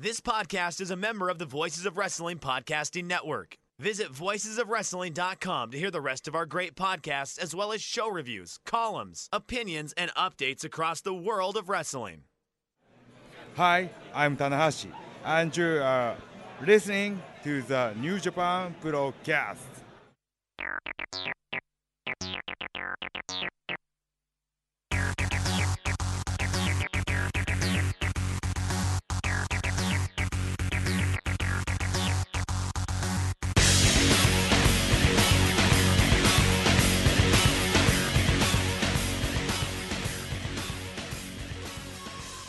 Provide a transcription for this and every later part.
This podcast is a member of the Voices of Wrestling Podcasting Network. Visit voicesofwrestling.com to hear the rest of our great podcasts, as well as show reviews, columns, opinions, and updates across the world of wrestling. Hi, I'm Tanahashi, and you are uh, listening to the New Japan Purocast.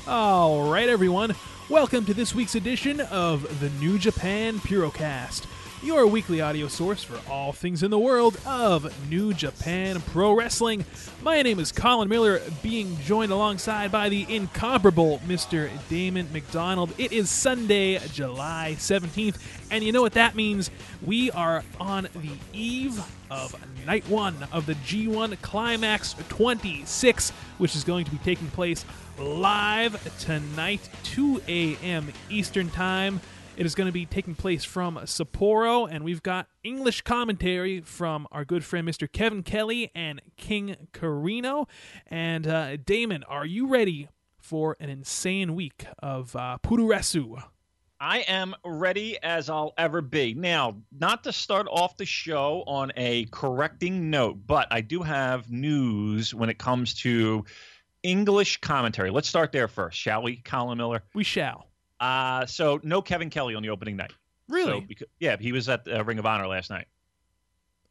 All right, everyone. Welcome to this week's edition of the New Japan Purocast, your weekly audio source for all things in the world of New Japan Pro Wrestling. My name is Colin Miller, being joined alongside by the incomparable Mr. Damon McDonald. It is Sunday, July 17th, and you know what that means? We are on the eve of night one of the G1 Climax 26, which is going to be taking place live tonight, 2 a.m. Eastern Time. It is going to be taking place from Sapporo, and we've got English commentary from our good friend Mr. Kevin Kelly and King Corino. And uh, Damon, are you ready for an insane week of uh, Puroresu? I am ready as I'll ever be. Now, not to start off the show on a correcting note, but I do have news when it comes to English commentary. Let's start there first, shall we, Colin Miller? We shall. Uh, so no Kevin Kelly on the opening night. Really? So, because, yeah, he was at uh, Ring of Honor last night.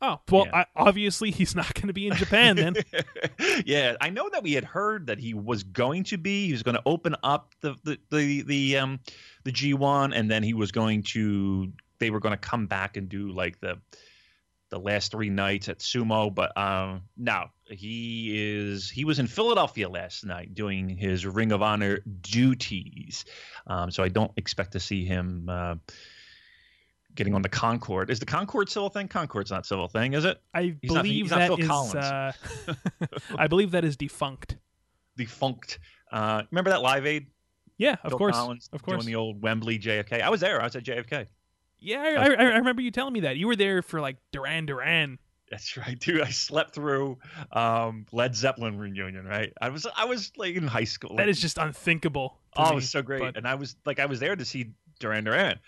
Oh, well, Yeah. I, obviously he's not going to be in Japan then. yeah, I know that we had heard that he was going to be. He was going to open up the the the, the um the G1, and then he was going to. They were going to come back and do like the the last three nights at Sumo, but um no, he is he was in Philadelphia last night doing his Ring of Honor duties. Um, so I don't expect to see him. Uh, Getting on the Concorde. Is the Concorde still a thing? Concorde's not a thing, is it? I He's believe not that is. Uh, I believe that is defunct. Defunct. Uh, remember that Live Aid? Yeah, of course, Collins of course. doing the old Wembley JFK. I was there. I was at JFK. Yeah, I, I, I remember you telling me that you were there for like Duran Duran. That's right, dude. I slept through um, Led Zeppelin reunion. Right. I was I was like in high school. That is just unthinkable. oh, it was so great. but- And I was like, I was there to see Duran Duran.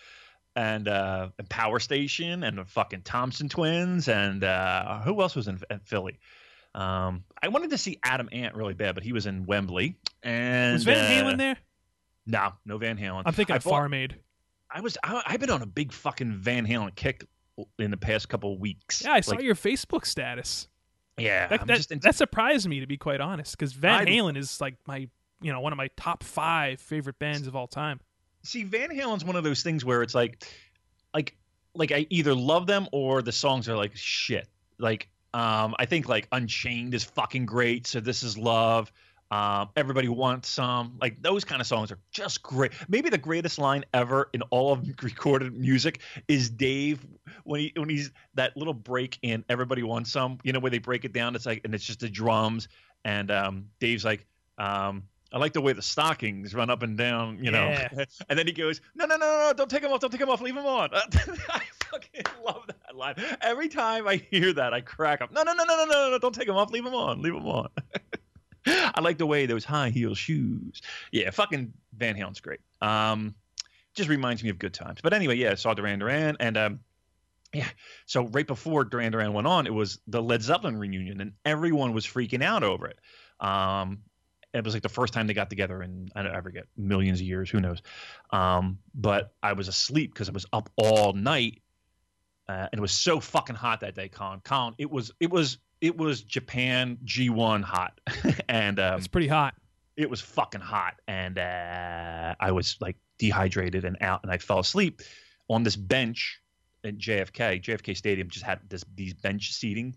And uh, and Power Station and the fucking Thompson Twins and uh, who else was in, in Philly? Um, I wanted to see Adam Ant really bad, but he was in Wembley. And was Van uh, Halen there? No, no Van Halen. I'm thinking I of bought- Farm Aid. I was I, I've been on a big fucking Van Halen kick in the past couple weeks. Yeah, I saw Like, your Facebook status. Yeah, That, that, into, that surprised me to be quite honest, because Van I- Halen is like my, you know, one of my top five favorite bands of all time. see Van Halen's one of those things where it's like, like, like I either love them or the songs are like shit. Like, um, I think like Unchained is fucking great. So this is love. Um, everybody wants some. Like those kind of songs are just great. Maybe the greatest line ever in all of recorded music is Dave when he when he's that little break in Everybody Wants Some. You know where they break it down. It's like and it's just the drums and um, Dave's like. Um, I like the way the stockings run up and down, you know. Yeah. And then he goes, "No, no, no, no! Don't take them off! Don't take them off! Leave them on!" I fucking love that line. Every time I hear that, I crack up. No, no, no, no, no, no, no! Don't take them off! Leave them on! Leave them on! I like the way those high heel shoes. Yeah, fucking Van Halen's great. Um, just reminds me of good times. But anyway, yeah, I saw Duran Duran, and um, yeah. So right before Duran Duran went on, it was the Led Zeppelin reunion, and everyone was freaking out over it. Um, it was like the first time they got together in I don't ever get millions of years, who knows? Um, but I was asleep because I was up all night, uh, and it was so fucking hot that day, Colin. Colin, it was it was it was Japan G1 hot, and um, It's pretty hot. it was fucking hot, and uh, I was like dehydrated and out, and I fell asleep on this bench at JFK. JFK Stadium just had this these bench seating,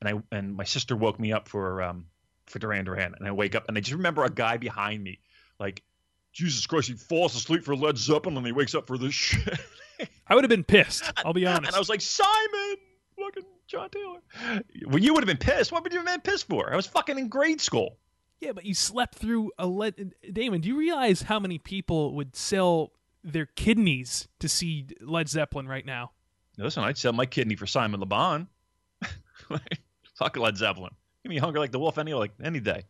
and I and my sister woke me up for um for Duran Duran, and I wake up and I just remember a guy behind me, like Jesus Christ, he falls asleep for Led Zeppelin and he wakes up for this shit. I would have been pissed. I'll be honest. And I was like, Simon, fucking John Taylor. Well, you would have been pissed. What would you have been pissed for? I was fucking in grade school. yeah, but you slept through a Led. Damon, do you realize how many people would sell their kidneys to see Led Zeppelin right now? Listen, I'd sell my kidney for Simon Le Bon. Fuck Led Zeppelin. Give me hunger like the wolf any like any day.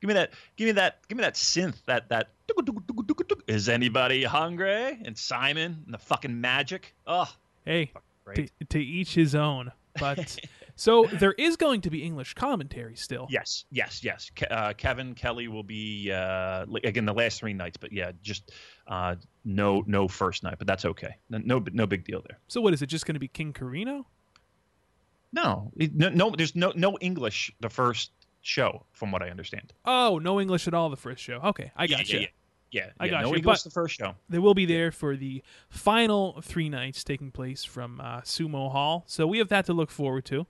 Give me that. Give me that. Give me that synth. That that. Is anybody hungry? And Simon and the fucking magic. Oh, Hey, to, to each his own. But so there is going to be English commentary still. Yes, yes, yes. Ke- uh, Kevin Kelly will be uh, again the last three nights, but yeah, just uh, no no first night, but that's okay. No no, no big deal there. So what is it? Just going to be King Corino? No, no, no. There's no no English the first show, from what I understand. Oh, no English at all the first show. Okay, I got you. yeah, yeah. I yeah, got no you, but- the first show. They will be there for the final three nights taking place from uh, Sumo Hall. So we have that to look forward to.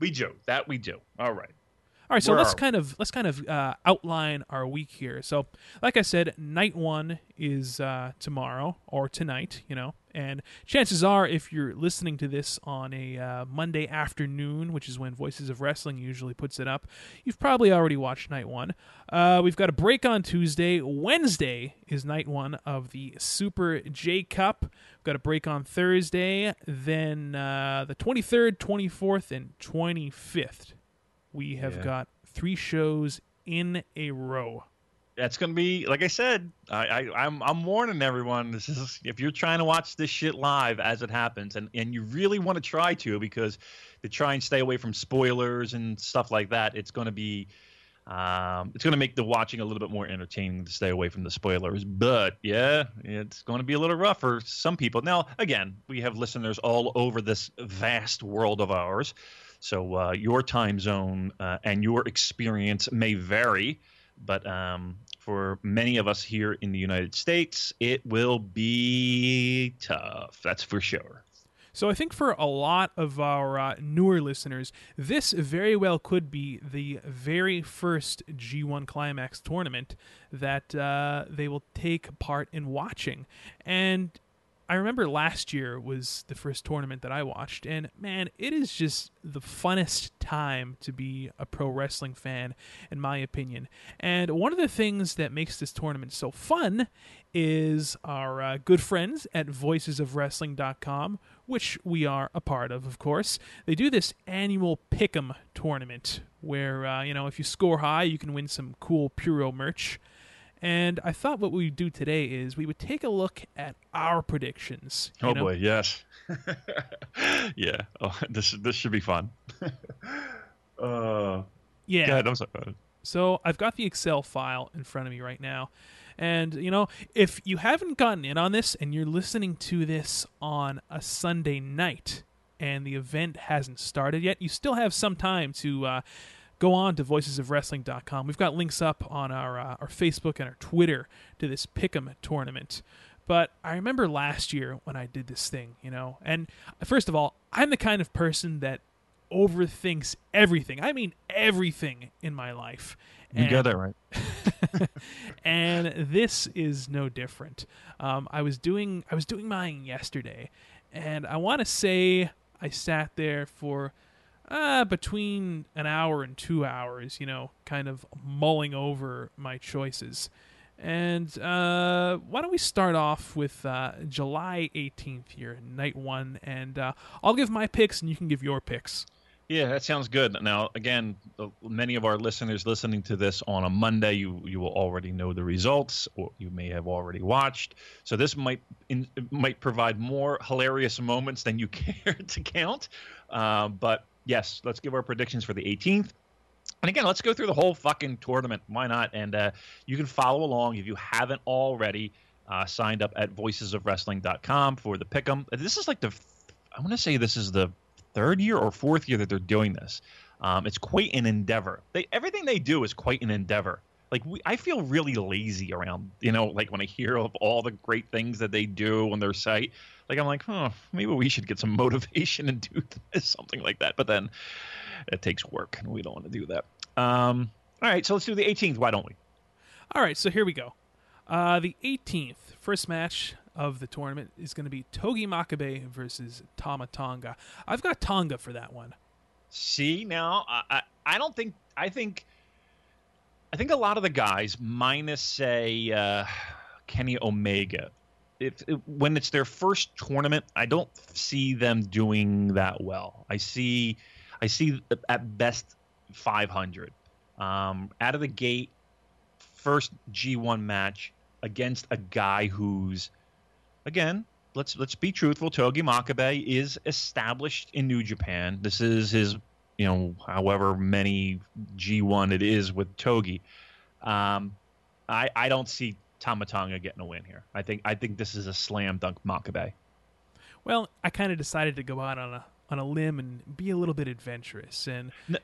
We do that. We do. All right. All right, so Where let's kind of let's kind of uh, outline our week here. So, like I said, night one is uh, tomorrow or tonight, you know, and chances are, if you're listening to this on a uh, Monday afternoon, which is when Voices of Wrestling usually puts it up, you've probably already watched night one. Uh, we've got a break on Tuesday. Wednesday is night one of the Super J Cup. We've got a break on Thursday. Then uh, the 23rd, 24th, and 25th we have Yeah. got three shows in a row. That's gonna be like I said. I, I I'm I'm warning everyone. This is if you're trying to watch this shit live as it happens, and and you really want to try to because to try and stay away from spoilers and stuff like that, it's gonna be. Um, it's going to make the watching a little bit more entertaining to stay away from the spoilers. But yeah, it's going to be a little rough for some people. Now, again, we have listeners all over this vast world of ours. So uh, your time zone uh, and your experience may vary. But um, for many of us here in the United States, it will be tough. That's for sure. So I think for a lot of our uh, newer listeners, this very well could be the very first G1 Climax tournament that uh, they will take part in watching. And I remember last year was the first tournament that I watched, and man, it is just the funnest time to be a pro wrestling fan, in my opinion. And one of the things that makes this tournament so fun is our uh, good friends at voicesofwrestling.com, which we are a part of, of course. They do this annual Pick'em tournament where, uh, you know, if you score high, you can win some cool Puro merch. And I thought what we'd do today is we would take a look at our predictions. Oh know? boy, yes. yeah. Oh, this this should be fun. uh, Yeah. God, I'm sorry. So I've got the Excel file in front of me right now. And, you know, if you haven't gotten in on this and you're listening to this on a Sunday night and the event hasn't started yet, you still have some time to uh, go on to voicesofwrestling.com. We've got links up on our, uh, our Facebook and our Twitter to this Pick'em tournament. But I remember last year when I did this thing, you know, and first of all, I'm the kind of person that overthinks everything. I mean, everything in my life. You got that right. and this is no different. Um, I was doing I was doing mine yesterday, and I want to say I sat there for uh, between an hour and two hours, you know, kind of mulling over my choices. And uh, why don't we start off with uh, July 18th here, night one, and uh, I'll give my picks and you can give your picks. Yeah, that sounds good. Now, again, many of our listeners listening to this on a Monday, you you will already know the results, or you may have already watched. So this might in, might provide more hilarious moments than you care to count. Uh, but yes, let's give our predictions for the 18th. And again, let's go through the whole fucking tournament. Why not? And uh, you can follow along if you haven't already uh, signed up at voicesofwrestling.com for the pick'em. This is like the, I want to say this is the third year or fourth year that they're doing this. Um, it's quite an endeavor. They everything they do is quite an endeavor. Like we, I feel really lazy around, you know, like when I hear of all the great things that they do on their site. Like I'm like, oh, maybe we should get some motivation and do this, something like that. But then it takes work, and we don't want to do that. Um, all right, so let's do the 18th. Why don't we? All right, so here we go. Uh, the 18th first match of the tournament is going to be Togi Makabe versus Tama Tonga. I've got Tonga for that one. See now, I, I, I don't think I think I think a lot of the guys, minus say uh, Kenny Omega, if, when it's their first tournament, I don't see them doing that well. I see, I see at best 500. Um, out of the gate, first G1 match against a guy who's, again, let's let's be truthful. Togi Makabe is established in New Japan. This is his you know, however many G1 it is with Togi. Um, I I don't see Tama Tonga getting a win here. I think I think this is a slam dunk Makabe. Well, I kind of decided to go out on a on a limb and be a little bit adventurous, and no,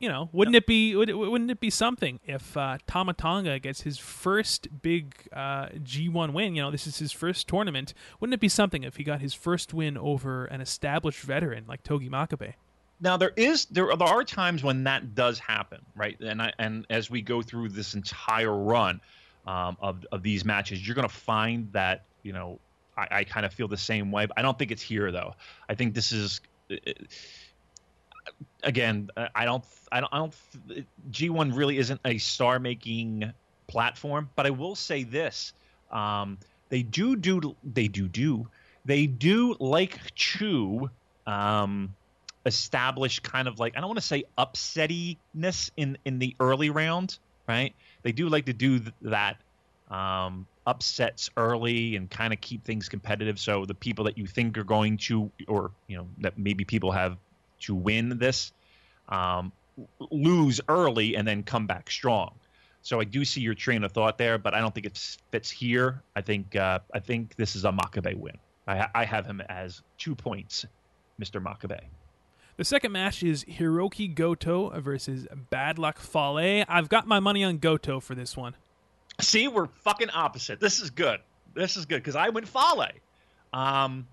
you know, wouldn't no. it be would, wouldn't it be something if uh, Tama Tonga gets his first big uh, G1 win? You know, this is his first tournament. Wouldn't it be something if he got his first win over an established veteran like Togi Makabe? now there is there there are times when that does happen, right? And I, and as we go through this entire run um, of of these matches, you're going to find that you know I, I kind of feel the same way. But I don't think it's here though. I think this is. again, I don't, I don't, I don't. G1 really isn't a star-making platform, but I will say this: um, they do do, they do do, they do like Chu um, establish kind of like I don't want to say upsettiness in in the early round, right? They do like to do th- that um, upsets early and kind of keep things competitive. So the people that you think are going to, or you know, that maybe people have to win this, um, lose early and then come back strong. So I do see your train of thought there, but I don't think it fits here. I think uh, I think this is a Makabe win. I, I have him as two points, Mr. Makabe. The second match is Hirooki Goto versus Bad Luck Fale. I've got my money on Goto for this one. See, we're fucking opposite. This is good. This is good because I went Fale. Um,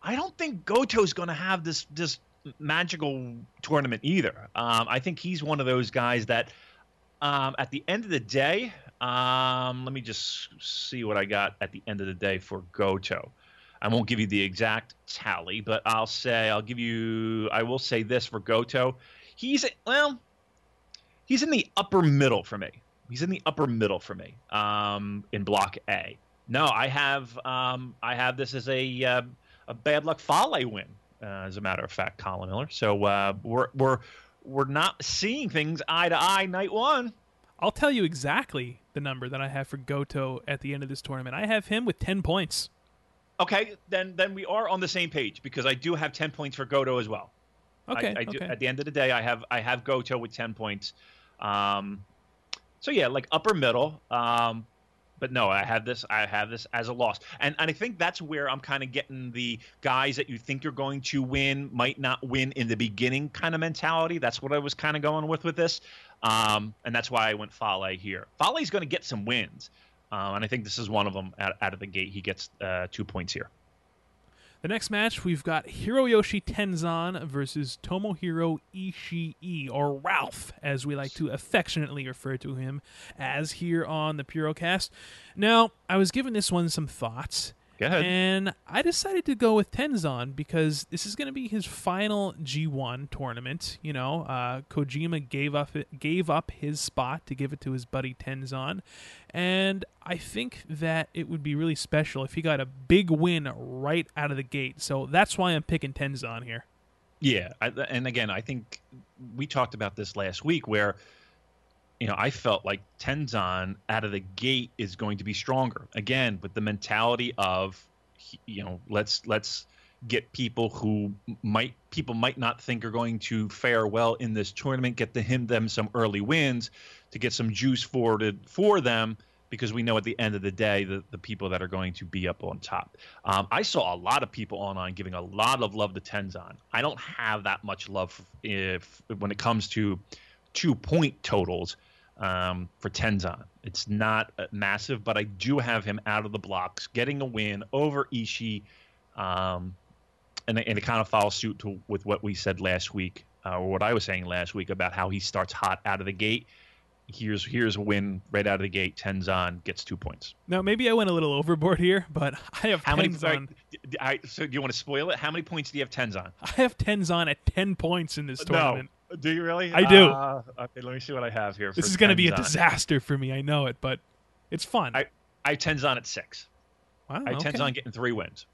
I don't think Goto's going to have this this magical tournament either. Um, I think he's one of those guys that, um, at the end of the day, um, let me just see what I got at the end of the day for Goto. I won't give you the exact tally, but I'll say I'll give you. I will say this for Goto, he's well, he's in the upper middle for me. He's in the upper middle for me um, in Block A. No, I have um, I have this as a uh, a bad luck Fale win, uh, as a matter of fact, Colin Miller. So uh, we're we're we're not seeing things eye to eye night one. I'll tell you exactly the number that I have for Goto at the end of this tournament. I have him with ten points. Okay, then then we are on the same page because I do have ten points for Goto as well. Okay. I, I do, okay. At the end of the day, I have I have Goto with ten points. Um, so yeah, like upper middle. Um, but no, I have this. I have this as a loss, and and I think that's where I'm kind of getting the guys that you think you're going to win might not win in the beginning kind of mentality. That's what I was kind of going with with this, um, and that's why I went Fale here. Fale's going to get some wins. Um, and I think this is one of them out, out of the gate. He gets uh, two points here. The next match, we've got Hiroyoshi Tenzan versus Tomohiro Ishii, or Ralph, as we like to affectionately refer to him as here on the Purocast. Now, I was giving this one some thoughts, Go ahead. And I decided to go with Tenzan because this is going to be his final G1 tournament. You know, uh, Kojima gave up gave up his spot to give it to his buddy Tenzan, and I think that it would be really special if he got a big win right out of the gate. So that's why I'm picking Tenzan here. Yeah, I, and again, I think we talked about this last week where you know, I felt like Tenzan out of the gate is going to be stronger again with the mentality of, you know, let's let's get people who might people might not think are going to fare well in this tournament, get to him them some early wins to get some juice forwarded for them because we know at the end of the day the, the people that are going to be up on top. Um, I saw a lot of people online giving a lot of love to Tenzan. I don't have that much love if when it comes to two point totals um, for Tenzan. It's not uh, massive, but I do have him out of the blocks, getting a win over Ishii. Um, and, and it kind of follows suit to, with what we said last week, uh, or what I was saying last week about how he starts hot out of the gate. Here's here's a win right out of the gate. Tenzan gets two points. Now maybe I went a little overboard here, but I have How many? Tenzan. Sorry, d- d- I- so do you want to spoil it? How many points do you have Tenzan? I have Tenzan at ten points in this tournament. No. Do you really? I do. Uh, okay, let me see what I have here. This is going to be a disaster for me. I know it, but it's fun. I- I have Tenzan at six. wow, I have okay. Tenzan getting three wins.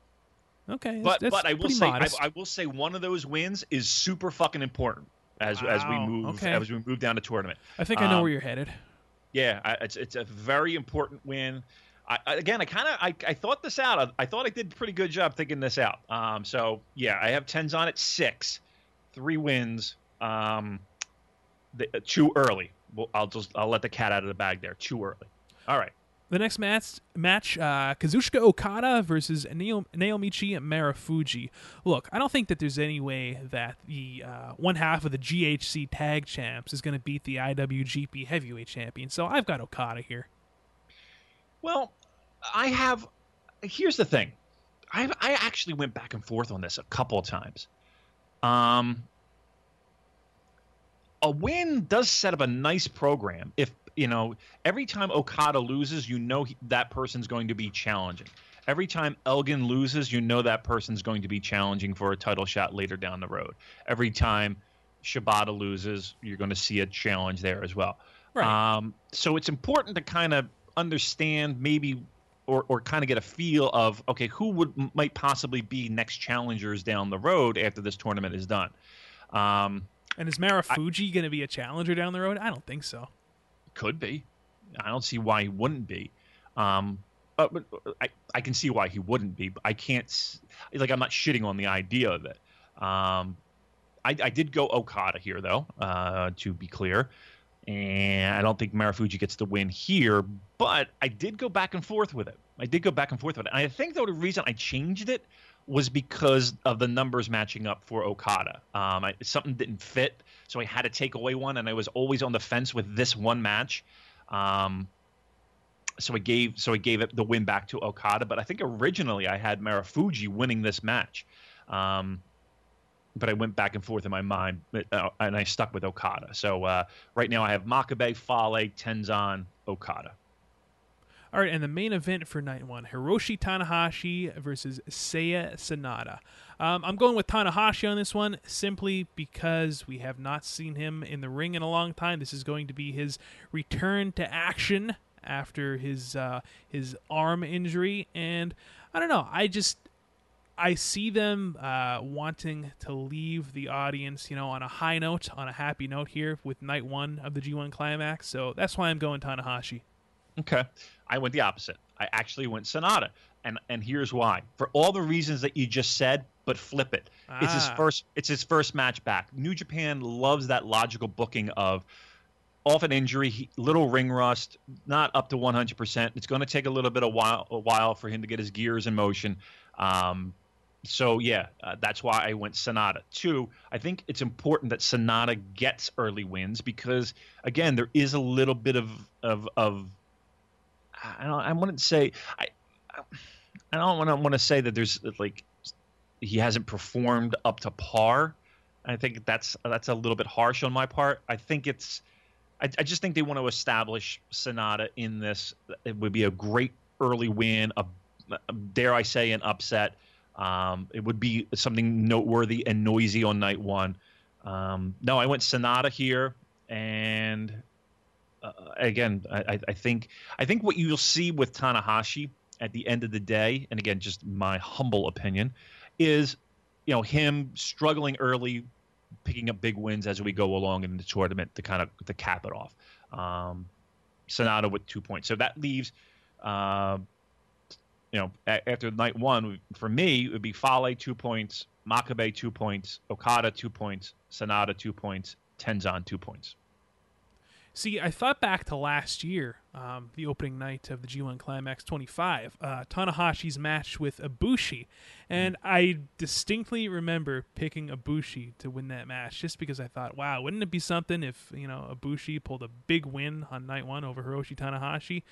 Okay, But that's, but I will say I. I will say one of those wins is super fucking important as as we move okay. as we move down the tournament. I think I know um, where you're headed. Yeah, I, it's it's a very important win. I, I, again, I kind of I, I thought this out. I, I thought I did a pretty good job thinking this out. Um, so yeah, I have Tenzan at six, three wins. Um, the, uh, too early. Well, I'll just I'll let the cat out of the bag there. Too early. All right. The next match, match uh, Kazuchika Okada versus Naomi Naomichi Marufuji. Look, I don't think that there's any way that the uh, one half of the GHC Tag Champs is going to beat the IWGP Heavyweight Champion. So I've got Okada here. Well, I have. Here's the thing. I I actually went back and forth on this a couple of times. Um, a win does set up a nice program. If you know, every time Okada loses, you know he, that person's going to be challenging. Every time Elgin loses, you know that person's going to be challenging for a title shot later down the road. Every time Shibata loses, you're going to see a challenge there as well. Right. Um, so it's important to kind of understand maybe or, or kind of get a feel of okay who would might possibly be next challengers down the road after this tournament is done. Um, And is Marufuji going to be a challenger down the road? I don't think so. could be. I don't see why he wouldn't be. Um, but, but I, I can see why he wouldn't be. But I can't like I'm not shitting on the idea of it. Um, I, I did go Okada here though, uh, to be clear, and I don't think Marufuji gets the win here. But I did go back and forth with it. I did go back and forth with it. And I think though the reason I changed it was because of the numbers matching up for Okada. Um, I, something didn't fit, so I had to take away one, and I was always on the fence with this one match. Um, so I gave so I gave it the win back to Okada, but I think originally I had Marufuji winning this match. Um, but I went back and forth in my mind, uh, and I stuck with Okada. So uh, right now I have Makabe, Fale, Tenzan, Okada. All right, and the main event for night one Hiroshi Tanahashi versus Seiya Sanada. Um, I'm going with Tanahashi on this one simply because we have not seen him in the ring in a long time. This is going to be his return to action after his uh, his arm injury, and I don't know. I just I see them uh, wanting to leave the audience, you know, on a high note, on a happy note here with night one of the G1 climax. So that's why I'm going Tanahashi. Okay. I went the opposite. I actually went Sanada. And and here's why. For all the reasons that you just said, but flip it. It's his Ah. first it's his first match back. New Japan loves that logical booking of off an injury, he, little ring rust, not up to 100%. It's going to take a little bit of while a while for him to get his gears in motion. Um, so yeah, uh, that's why I went Sanada. Two, I think it's important that Sanada gets early wins because again, there is a little bit of of of I don't I wouldn't say I I don't want to want to say that there's like he hasn't performed up to par. I think that's that's a little bit harsh on my part. I think it's I, I just think they want to establish Sanada in this. It would be a great early win, a, dare I say an upset. Um, it would be something noteworthy and noisy on night one. Um, no, I went Sanada here, and uh, again, I, I- think I think what you'll see with Tanahashi at the end of the day, and again, just my humble opinion, is you know him struggling early, picking up big wins as we go along in the tournament to kind of to cap it off. Um, Sanada with two points, so that leaves. Uh, you know, after night one, for me, it would be Fale two points, Makabe two points, Okada two points, Sanada two points, Tenzan two points. See, I thought back to last year, um, the opening night of the G1 Climax 25, uh, Tanahashi's match with Ibushi, and I distinctly remember picking Ibushi to win that match, just because I thought, wow, wouldn't it be something if you know Ibushi pulled a big win on night one over Hiroshi Tanahashi?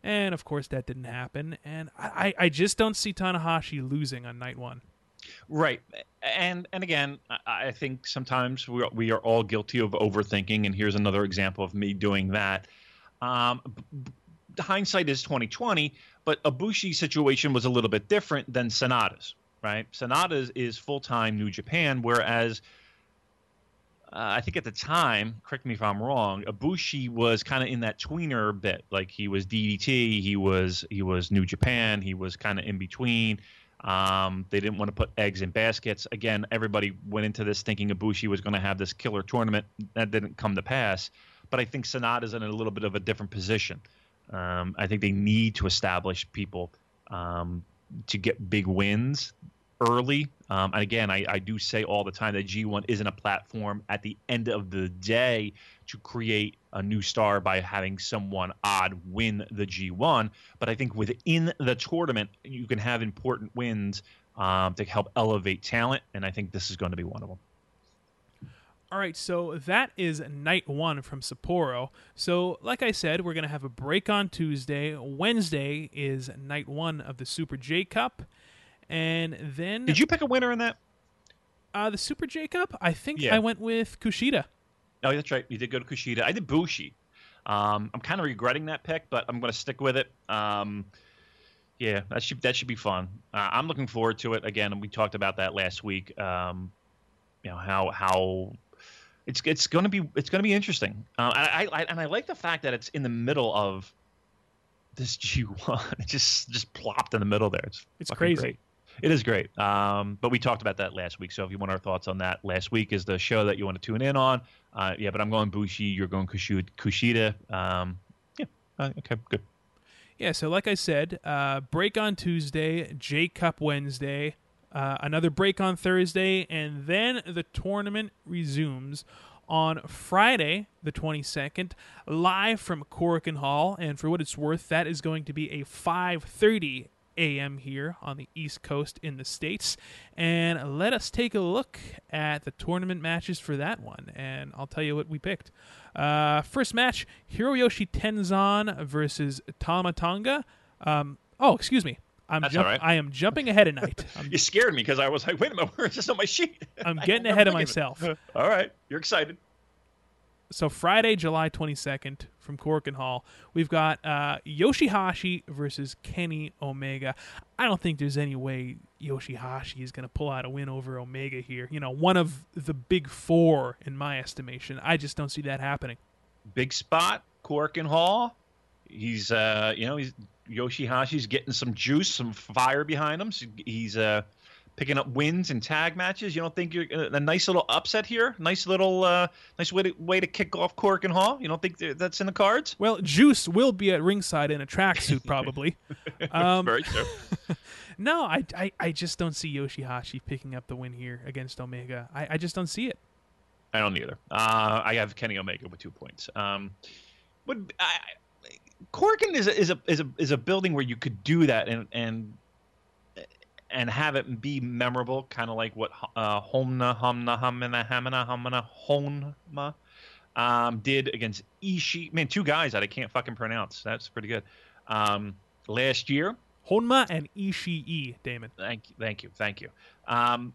And of course, that didn't happen, and I, I just don't see Tanahashi losing on night one. Right, and and again, I think sometimes we are, we are all guilty of overthinking, and here's another example of me doing that. Um, hindsight is 2020, but Ibushi's situation was a little bit different than Sanada's. Right, Sanada's is full time New Japan, whereas uh, I think at the time, correct me if I'm wrong, Ibushi was kind of in that tweener bit. Like he was DDT, he was he was New Japan, he was kind of in between. Um, they didn't want to put eggs in baskets. Again, everybody went into this thinking Ibushi was going to have this killer tournament. That didn't come to pass. But I think Sanada's in a little bit of a different position. Um, I think they need to establish people um, to get big wins early. Um, and again, I, I, do say all the time that G1 isn't a platform at the end of the day to create a new star by having someone odd win the G1. But I think within the tournament, you can have important wins um, to help elevate talent. And I think this is going to be one of them. All right, so that is night one from Sapporo. So, like I said, we're going to have a break on Tuesday. Wednesday is night one of the Super J Cup. And then did you pick a winner in that? Uh, the Super J Cup. I think yeah. I went with Kushida. Oh, that's right. You did go to Kushida. I did Bushi. Um, I'm kind of regretting that pick, but I'm going to stick with it. Um, yeah, that should that should be fun. Uh, I'm looking forward to it. Again, we talked about that last week. Um, you know how how it's it's going to be it's going to be interesting. Uh, I, I, and I like the fact that it's in the middle of this G1. It just just plopped in the middle there. It's it's crazy. Great. It is great. Um, but we talked about that last week. So if you want our thoughts on that, last week is the show that you want to tune in on. Uh, yeah, but I'm going Bushi. You're going Kushida. Um, yeah. Uh, okay. Good. Yeah. So like I said, uh, break on Tuesday, J Cup Wednesday, uh, another break on Thursday, and then the tournament resumes on Friday, the 22nd, live from Korakuen Hall. And for what it's worth, that is going to be a 5:30 a.m. here on the East Coast in the States. And let us take a look at the tournament matches for that one. And I'll tell you what we picked. Uh, first match Hiroyoshi Tenzan versus Tama Tonga. Um, oh, excuse me. I'm That's jump- right. I am jumping ahead of night. you scared me because I was like, wait a minute, where's this on my sheet? I'm getting ahead of myself. All right. You're excited so Friday, July 22nd from Korakuen Hall, we've got uh, Yoshihashi versus Kenny Omega. I don't think there's any way Yoshihashi is going to pull out a win over Omega here. You know, one of the big four in my estimation. I just don't see that happening. Big spot, Korakuen Hall. He's, uh, you know, he's Yoshihashi's getting some juice, some fire behind him. So he's, uh, picking up wins in tag matches. You don't think you're uh, a nice little upset here? Nice little, uh, nice way to way to kick off Korakuen Hall. You don't think that's in the cards? Well, Juice will be at ringside in a tracksuit, probably. um, Very true. no, I, I, I just don't see Yoshihashi picking up the win here against Omega. I, I just don't see it. I don't either. Uh, I have Kenny Omega with two points. Um, but I, Korakuen is a, is a is a is a building where you could do that and and and have it be memorable, kind of like what uh, Homna Hamna Hamina Hamina Hamina Honma um, did against Ishii. Man, two guys that I can't fucking pronounce. That's pretty good. Um, last year, Honma and Ishii, Damon. Thank you, thank you, thank you. Um,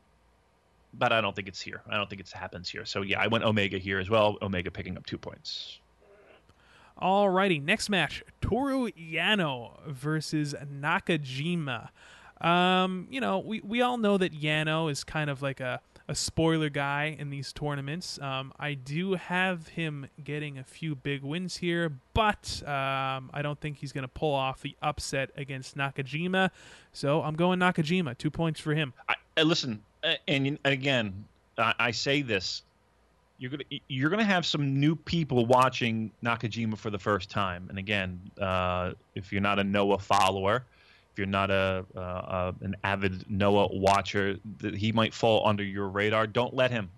but I don't think it's here. I don't think it happens here. So yeah, I went Omega here as well. Omega picking up two points. Alrighty, next match: Toru Yano versus Nakajima. Um, you know, we, we all know that Yano is kind of like a, a spoiler guy in these tournaments. Um, I do have him getting a few big wins here, but um, I don't think he's going to pull off the upset against Nakajima. So I'm going Nakajima. Two points for him. I, I listen, and again, I, say this you're gonna you're gonna have some new people watching Nakajima for the first time. And again, uh, if you're not a Noah follower, you're not a, uh, an avid Noah watcher, that he might fall under your radar. Don't let him.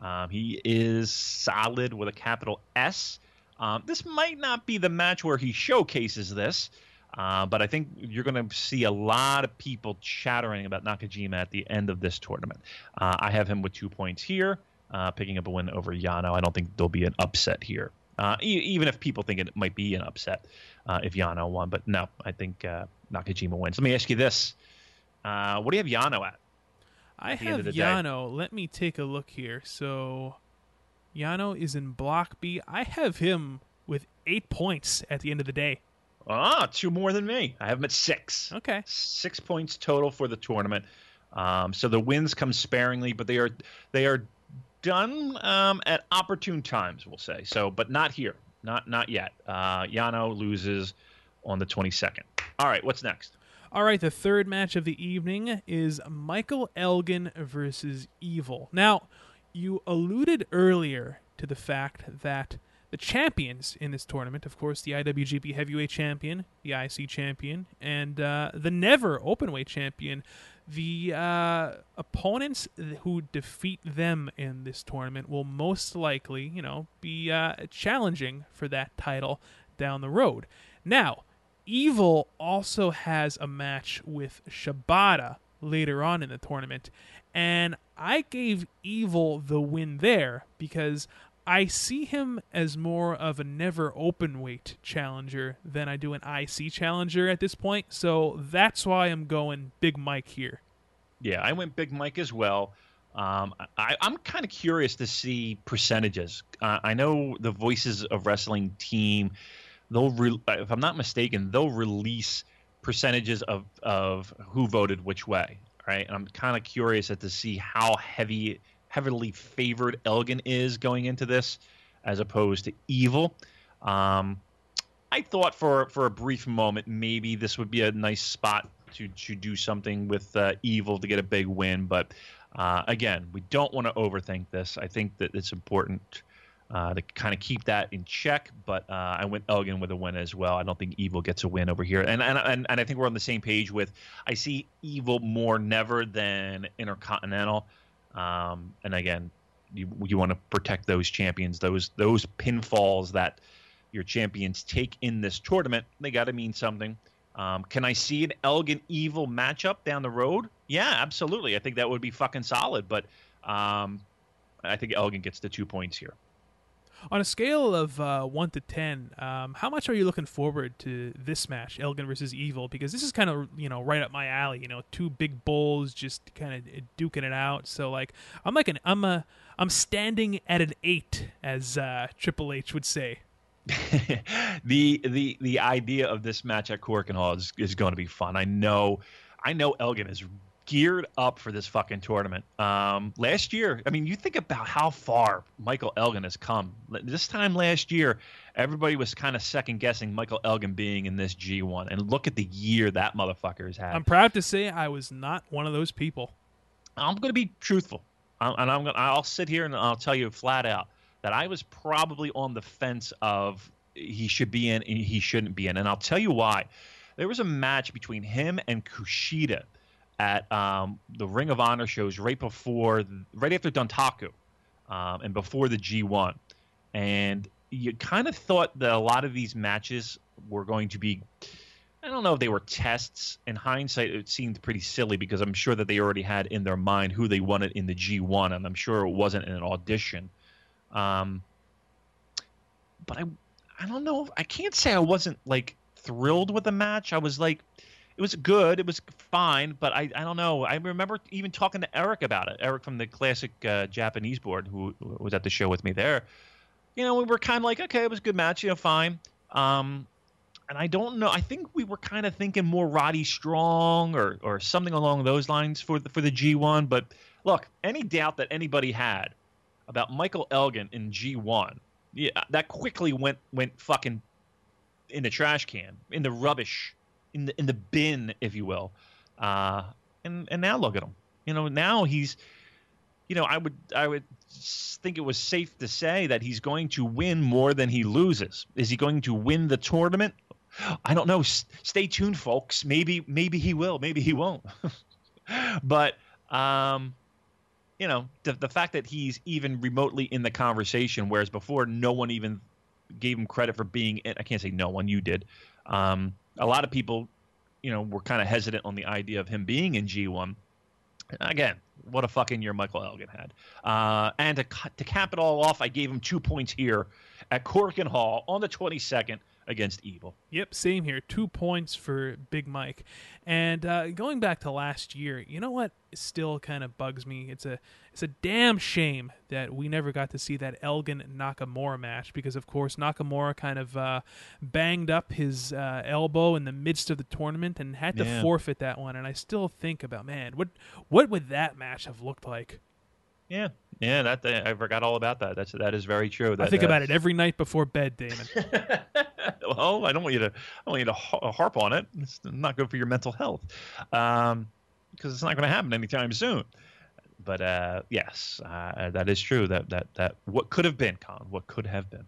Um, he is solid with a capital S. Um, this might not be the match where he showcases this, uh, but I think you're going to see a lot of people chattering about Nakajima at the end of this tournament. Uh, I have him with two points here, uh, picking up a win over Yano. I don't think there'll be an upset here, uh, even if people think it might be an upset uh, if Yano won. But no, I think uh, Nakajima wins. Let me ask you this: What do you have Yano at? I end have the day. Yano. Let me take a look here. So, Yano is in Block B. I have him with eight points at the end of the day. Ah, two more than me. I have him at six. Okay. Six points total for the tournament. Um, so the wins come sparingly, but they are they are done um, at opportune times, we'll say. So, but not here, not not yet. Uh, Yano loses on the twenty second. All right, what's next? All right, the third match of the evening is Michael Elgin versus Evil. Now, you alluded earlier to the fact that the champions in this tournament, of course, the IWGP Heavyweight Champion, the IC Champion, and uh, the Never Openweight Champion, the uh, opponents who defeat them in this tournament will most likely, you know, be uh, challenging for that title down the road. Now, Evil also has a match with Shibata later on in the tournament, and I gave Evil the win there because I see him as more of a never open weight challenger than I do an IC challenger at this point, so that's why I'm going Big Mike here. Yeah, I went Big Mike as well. Um, I, I'm kind of curious to see percentages. Uh, I know the Voices of Wrestling team. They'll, re- if I'm not mistaken, they'll release percentages of of who voted which way. Right, and I'm kind of curious as to see how heavy, heavily favored Elgin is going into this, as opposed to Evil. Um, I thought for for a brief moment maybe this would be a nice spot to to do something with uh, Evil to get a big win, but uh, again, we don't want to overthink this. I think that it's important uh, to kind of keep that in check. But uh, I went Elgin with a win as well. I don't think Evil gets a win over here, and and and, and I think we're on the same page with. I see Evil more never than Intercontinental, um, and again, you you want to protect those champions, those those pinfalls that your champions take in this tournament. They got to mean something. Um, can I see an Elgin Evil matchup down the road? Yeah, absolutely. I think that would be fucking solid. But um, I think Elgin gets the two points here. On a scale of uh, one to ten, um, how much are you looking forward to this match, Elgin versus Evil? Because this is kind of you know right up my alley. You know, two big bulls just kind of duking it out. So like, I'm like an I'm a I'm standing at an eight, as uh, Triple H would say. the the the idea of this match at Korakuen Hall is, is going to be fun. I know, I know Elgin is geared up for this fucking tournament. Um, last year, I mean, you think about how far Michael Elgin has come. This time last year, everybody was kind of second guessing Michael Elgin being in this G1, and look at the year that motherfucker has had. I'm proud to say I was not one of those people. I'm going to be truthful, I'm, and I'm going to. I'll sit here and I'll tell you flat out that I was probably on the fence of he should be in and he shouldn't be in. And I'll tell you why. There was a match between him and Kushida at um, the Ring of Honor shows right before, right after Dontaku um, and before the G1. And you kind of thought that a lot of these matches were going to be. I don't know if they were tests. In hindsight, it seemed pretty silly because I'm sure that they already had in their mind who they wanted in the G1, and I'm sure it wasn't an audition. Um, but I, I don't know. I can't say I wasn't like thrilled with the match. I was like, it was good. It was fine, but I, I don't know. I remember even talking to Eric about it. Eric from the classic uh, Japanese board, who, who was at the show with me there. You know, we were kind of like, okay, it was a good match. You know, fine. Um, and I don't know. I think we were kind of thinking more Roddy Strong or or something along those lines for the, for the G1. But look, any doubt that anybody had about Michael Elgin in G1, yeah, that quickly went went fucking in the trash can, in the rubbish, in the in the bin, if you will. Uh, and and now look at him. You know, now he's, you know, I would I would think it was safe to say that he's going to win more than he loses. Is he going to win the tournament? I don't know. S- stay tuned, folks. Maybe maybe he will. Maybe he won't. but um, you know, the, the fact that he's even remotely in the conversation, whereas before no one even gave him credit for being. In, I can't say no one. You did. Um, a lot of people, you know, were kind of hesitant on the idea of him being in G1. Again, what a fucking year Michael Elgin had. Uh, and to to cap it all off, I gave him two points here at Korakuen Hall on the 22nd against Evil. Yep, same here. Two points for Big Mike. And uh, going back to last year, you know what still kind of bugs me? It's a it's a damn shame that we never got to see that Elgin Nakamura match because, of course, Nakamura kind of uh, banged up his uh, elbow in the midst of the tournament and had to Yeah. forfeit that one. And I still think about man, what what would that match have looked like? Yeah, yeah, that I forgot all about that. That's that is very true. That, I think uh, about it every night before bed, Damon. well, I don't want you to I don't want you to harp on it. It's not good for your mental health, um, because it's not going to happen anytime soon. But uh, yes, uh, that is true. That that that what could have been, Colin. What could have been.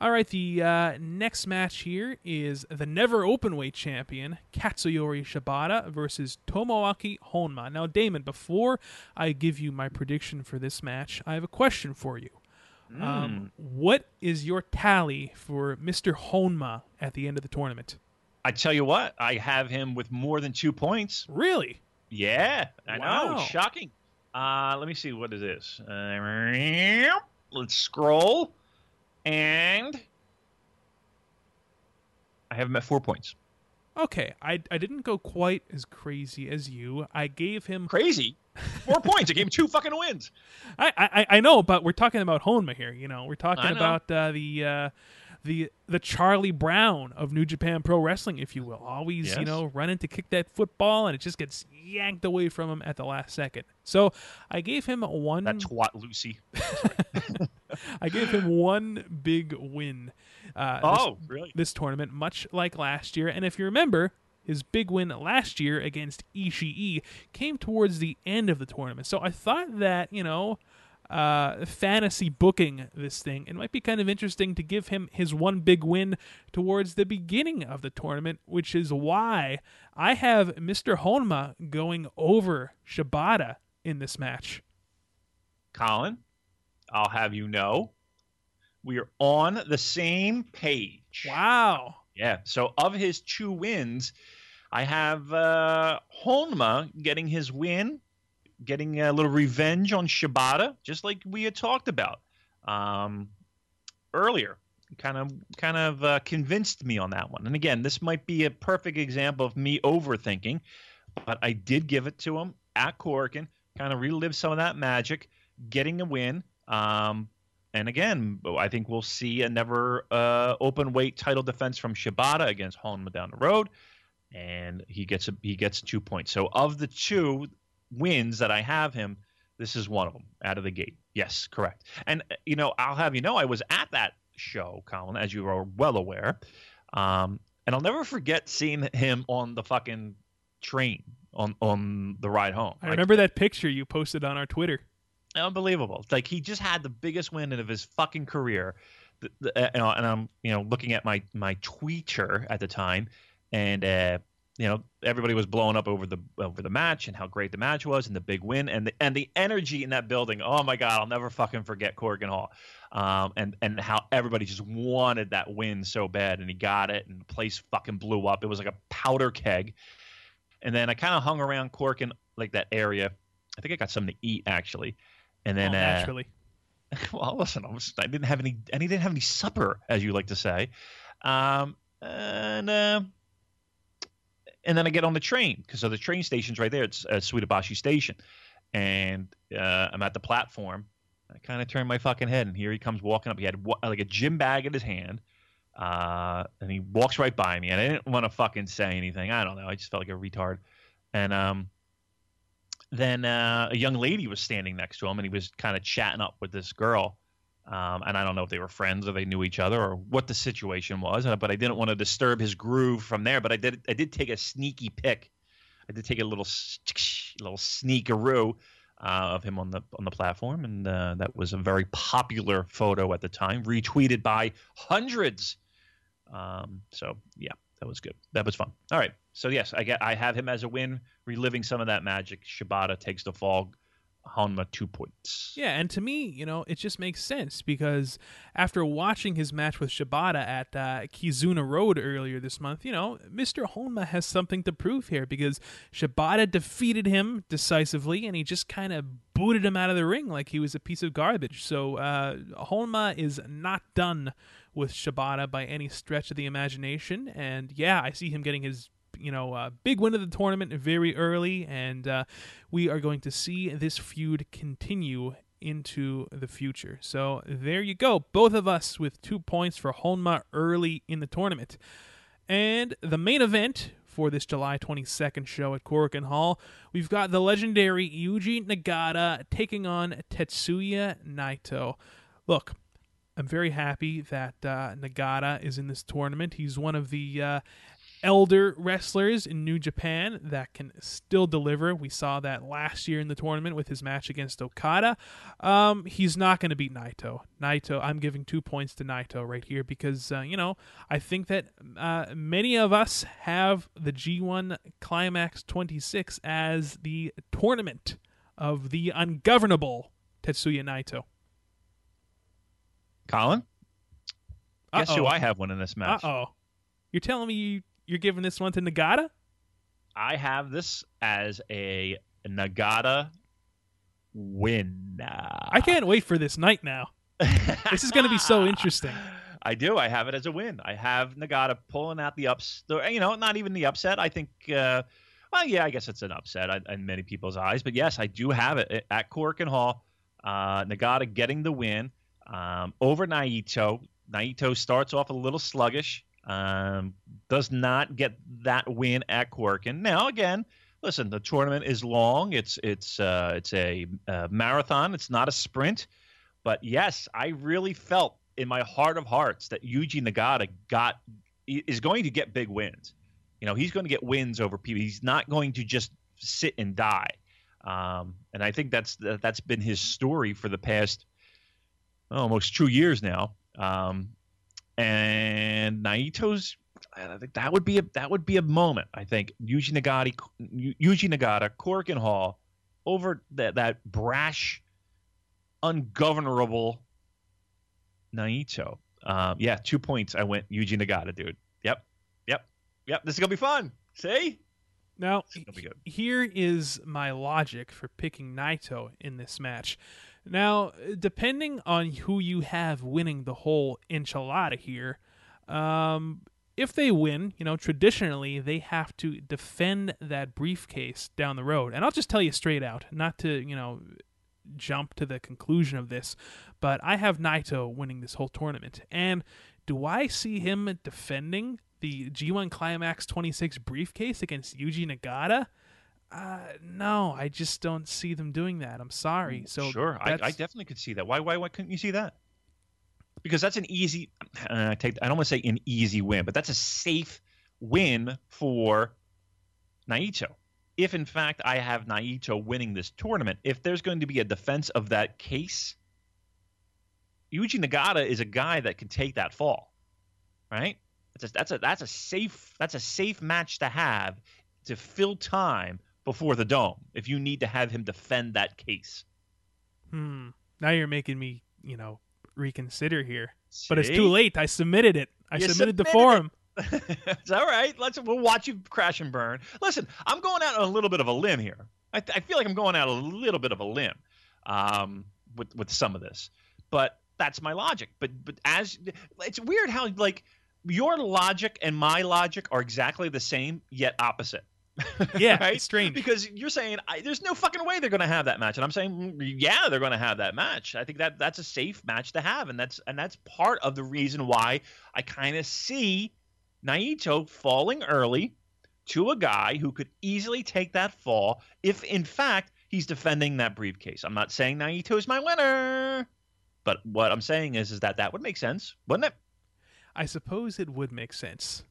All right, the uh, next match here is the never openweight champion Katsuyori Shibata versus Tomoaki Honma. Now, Damon, before I give you my prediction for this match, I have a question for you. Um, what is your tally for Mr. Honma at the end of the tournament? I tell you what, I have him with more than two points. Really? Yeah, I know. Wow. Shocking. Uh, let me see. What is this? Uh, let's scroll. And I have him at four points. Okay, I, I didn't go quite as crazy as you. I gave him Crazy. Four points. I gave him two fucking wins. I, I I know, but we're talking about Honma here. You know, we're talking about uh, the uh, the the Charlie Brown of New Japan Pro Wrestling, if you will. Always, you know, running to kick that football, and it just gets yanked away from him at the last second. So I gave him one. That twat Lucy. I gave him one big win. Uh, this- Oh, really? this tournament, much like last year. And if you remember, his big win last year against Ishii came towards the end of the tournament. So I thought that, you know, uh, fantasy booking this thing, it might be kind of interesting to give him his one big win towards the beginning of the tournament, which is why I have Mr. Honma going over Shibata in this match. Colin, I'll have you know, we are on the same page. Wow. Yeah. So of his two wins, I have uh, Honma getting his win, getting a little revenge on Shibata, just like we had talked about um, earlier. Kind of, kind of uh, convinced me on that one. And again, this might be a perfect example of me overthinking, but I did give it to him at Korakuen, kind of relive some of that magic, getting a win. Um, and again, I think we'll see a never uh, open weight title defense from Shibata against Honma down the road, and he gets a, he gets two points. So of the two wins that I have him, this is one of them out of the gate. Yes, correct. And uh, you know, I'll have you know, I was at that show, Colin, as you are well aware, um, and I'll never forget seeing him on the fucking train on on the ride home. I Like, remember that picture you posted on our Twitter. Unbelievable. Like he just had the biggest win of his fucking career. The, the, and I'm you know looking at my my tweeter at the time, and uh, you know everybody was blowing up over the over the match and how great the match was and the big win and the and the energy in that building. Oh my god, I'll never fucking forget Korakuen Hall, um, and and how everybody just wanted that win so bad, and he got it, and the place fucking blew up. It was like a powder keg. And then I kind of hung around Korakuen like that area. I think I got something to eat actually. And then oh, uh, well, listen, I, was, I didn't have any, and he didn't have any supper, as you like to say. Um, and uh, and then I get on the train because so the train station's right there. It's uh, Suidobashi Station, and uh, I'm at the platform. I kind of turn my fucking head, and here he comes walking up. He had like a gym bag in his hand, uh, and he walks right by me. And I didn't want to fucking say anything. I don't know. I just felt like a retard. And um, then uh, a young lady was standing next to him, and he was kind of chatting up with this girl. Um, and I don't know if they were friends or they knew each other or what the situation was, uh, but I didn't want to disturb his groove from there. But I did, I did take a sneaky pic. I did take a little, little sneakeroo uh, of him on the on the platform, and uh, that was a very popular photo at the time, retweeted by hundreds. Um, so yeah, that was good. That was fun. All right. So yes, I get I have him as a win, reliving some of that magic. Shibata takes the fall Honma two points. Yeah, and to me, you know, it just makes sense because after watching his match with Shibata at uh, Kizuna Road earlier this month, you know, Mr. Honma has something to prove here because Shibata defeated him decisively and he just kind of booted him out of the ring like he was a piece of garbage. So uh, Honma is not done with Shibata by any stretch of the imagination. And yeah, I see him getting his you know, uh, big win of the tournament very early, and uh, we are going to see this feud continue into the future. So there you go. Both of us with two points for Honma early in the tournament. And the main event for this July 22nd show at Korakuen Hall, we've got the legendary Yuji Nagata taking on Tetsuya Naito. Look, I'm very happy that uh, Nagata is in this tournament. He's one of the uh, elder wrestlers in New Japan that can still deliver. We saw that last year in the tournament with his match against Okada. Um, he's not going to beat Naito. Naito, I'm giving two points to Naito right here because, uh, you know, I think that uh, many of us have the G1 Climax 26 as the tournament of the ungovernable Tetsuya Naito. Colin? Guess Uh-oh. who I have one in this match? Uh oh. You're telling me you, you're giving this one to Nagata? I have this as a Nagata win. I can't wait for this night now. This is going to be so interesting. I do. I have it as a win. I have Nagata pulling out the ups. You know, not even the upset. I think. Uh, well, yeah, I guess it's an upset in- in many people's eyes. But yes, I do have it at Korakuen Hall. Uh, Nagata getting the win um, over Naito. Naito starts off a little sluggish. Um, does not get that win at Korakuen. Now, again, listen, the tournament is long. It's it's uh, it's a, uh marathon. It's not a sprint. But yes, I really felt in my heart of hearts that Yuji Nagata got is going to get big wins. You know, he's going to get wins over people. He's not going to just sit and die. Um, and I think that's that's been his story for the past almost two years now. Um, and Naito's, I think that would be a that would be a moment. I think Yuji Nagata, Yuji Nagata, Korakuen Hall, over that that brash, ungovernable Naito. Um, yeah, two points. I went Yuji Nagata, dude. Yep, yep, yep. This is gonna be fun. See, Now, this is be good. here is my logic for picking Naito in this match. Now, depending on who you have winning the whole enchilada here, um, if they win, you know, traditionally they have to defend that briefcase down the road. And I'll just tell you straight out, not to, you know, jump to the conclusion of this, but I have Naito winning this whole tournament. And do I see him defending the G1 Climax 26 briefcase against Yuji Nagata? Uh, no, I just don't see them doing that. I'm sorry. So sure, I, I definitely could see that. Why, why, why couldn't you see that? Because that's an easy. Uh, I take. I don't want to say an easy win, but that's a safe win for Naito. If in fact I have Naito winning this tournament, if there's going to be a defense of that case, Yuji Nagata is a guy that can take that fall, right? That's a, that's a that's a safe that's a safe match to have to fill time before the dome if you need to have him defend that case. Hmm. Now you're making me, you know, reconsider here. But it's too late. I submitted it. I You submitted the submitted it. forum. it's all right. Let's we'll watch you crash and burn. Listen, I'm going out on a little bit of a limb here. I, I feel like I'm going out a little bit of a limb um, with with some of this, but that's my logic. But but as it's weird how like your logic and my logic are exactly the same yet opposite. Yeah, right? it's strange. because you're saying I, there's no fucking way they're going to have that match, and I'm saying mm, yeah, they're going to have that match. I think that that's a safe match to have, and that's and that's part of the reason why I kind of see Naito falling early to a guy who could easily take that fall if, in fact, he's defending that briefcase. I'm not saying Naito is my winner, but what I'm saying is is that that would make sense, wouldn't it? I suppose it would make sense.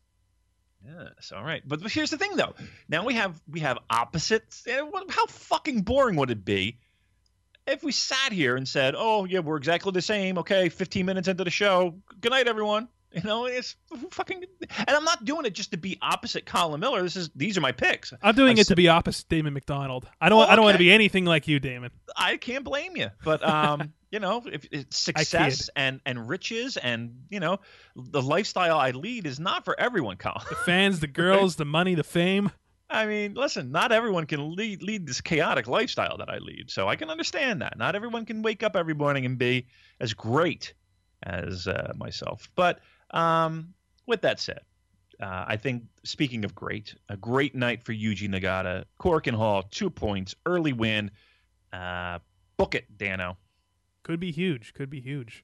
Yes, all right. But here's the thing, though. Now we have we have opposites. Eh, How fucking boring would it be if we sat here and said, "Oh, yeah, we're exactly the same." Okay, 15 minutes into the show. Good night, everyone. You know, it's fucking, and I'm not doing it just to be opposite Colin Miller. This is these are my picks. I'm doing I it to be opposite Damon McDonald. I don't. Oh, I don't want to be anything like you, Damon. I can't blame you, but um, you know, if it's success and and riches and you know, the lifestyle I lead is not for everyone, Colin. The fans, the girls, the money, the fame. I mean, listen, not everyone can lead lead this chaotic lifestyle that I lead, so I can understand that. Not everyone can wake up every morning and be as great as uh, myself. But um, with that said, uh, I think speaking of great, a great night for Yuji Nagata, Korakuen Hall, two points, early win. Uh, book it, Dano. Could be huge. Could be huge.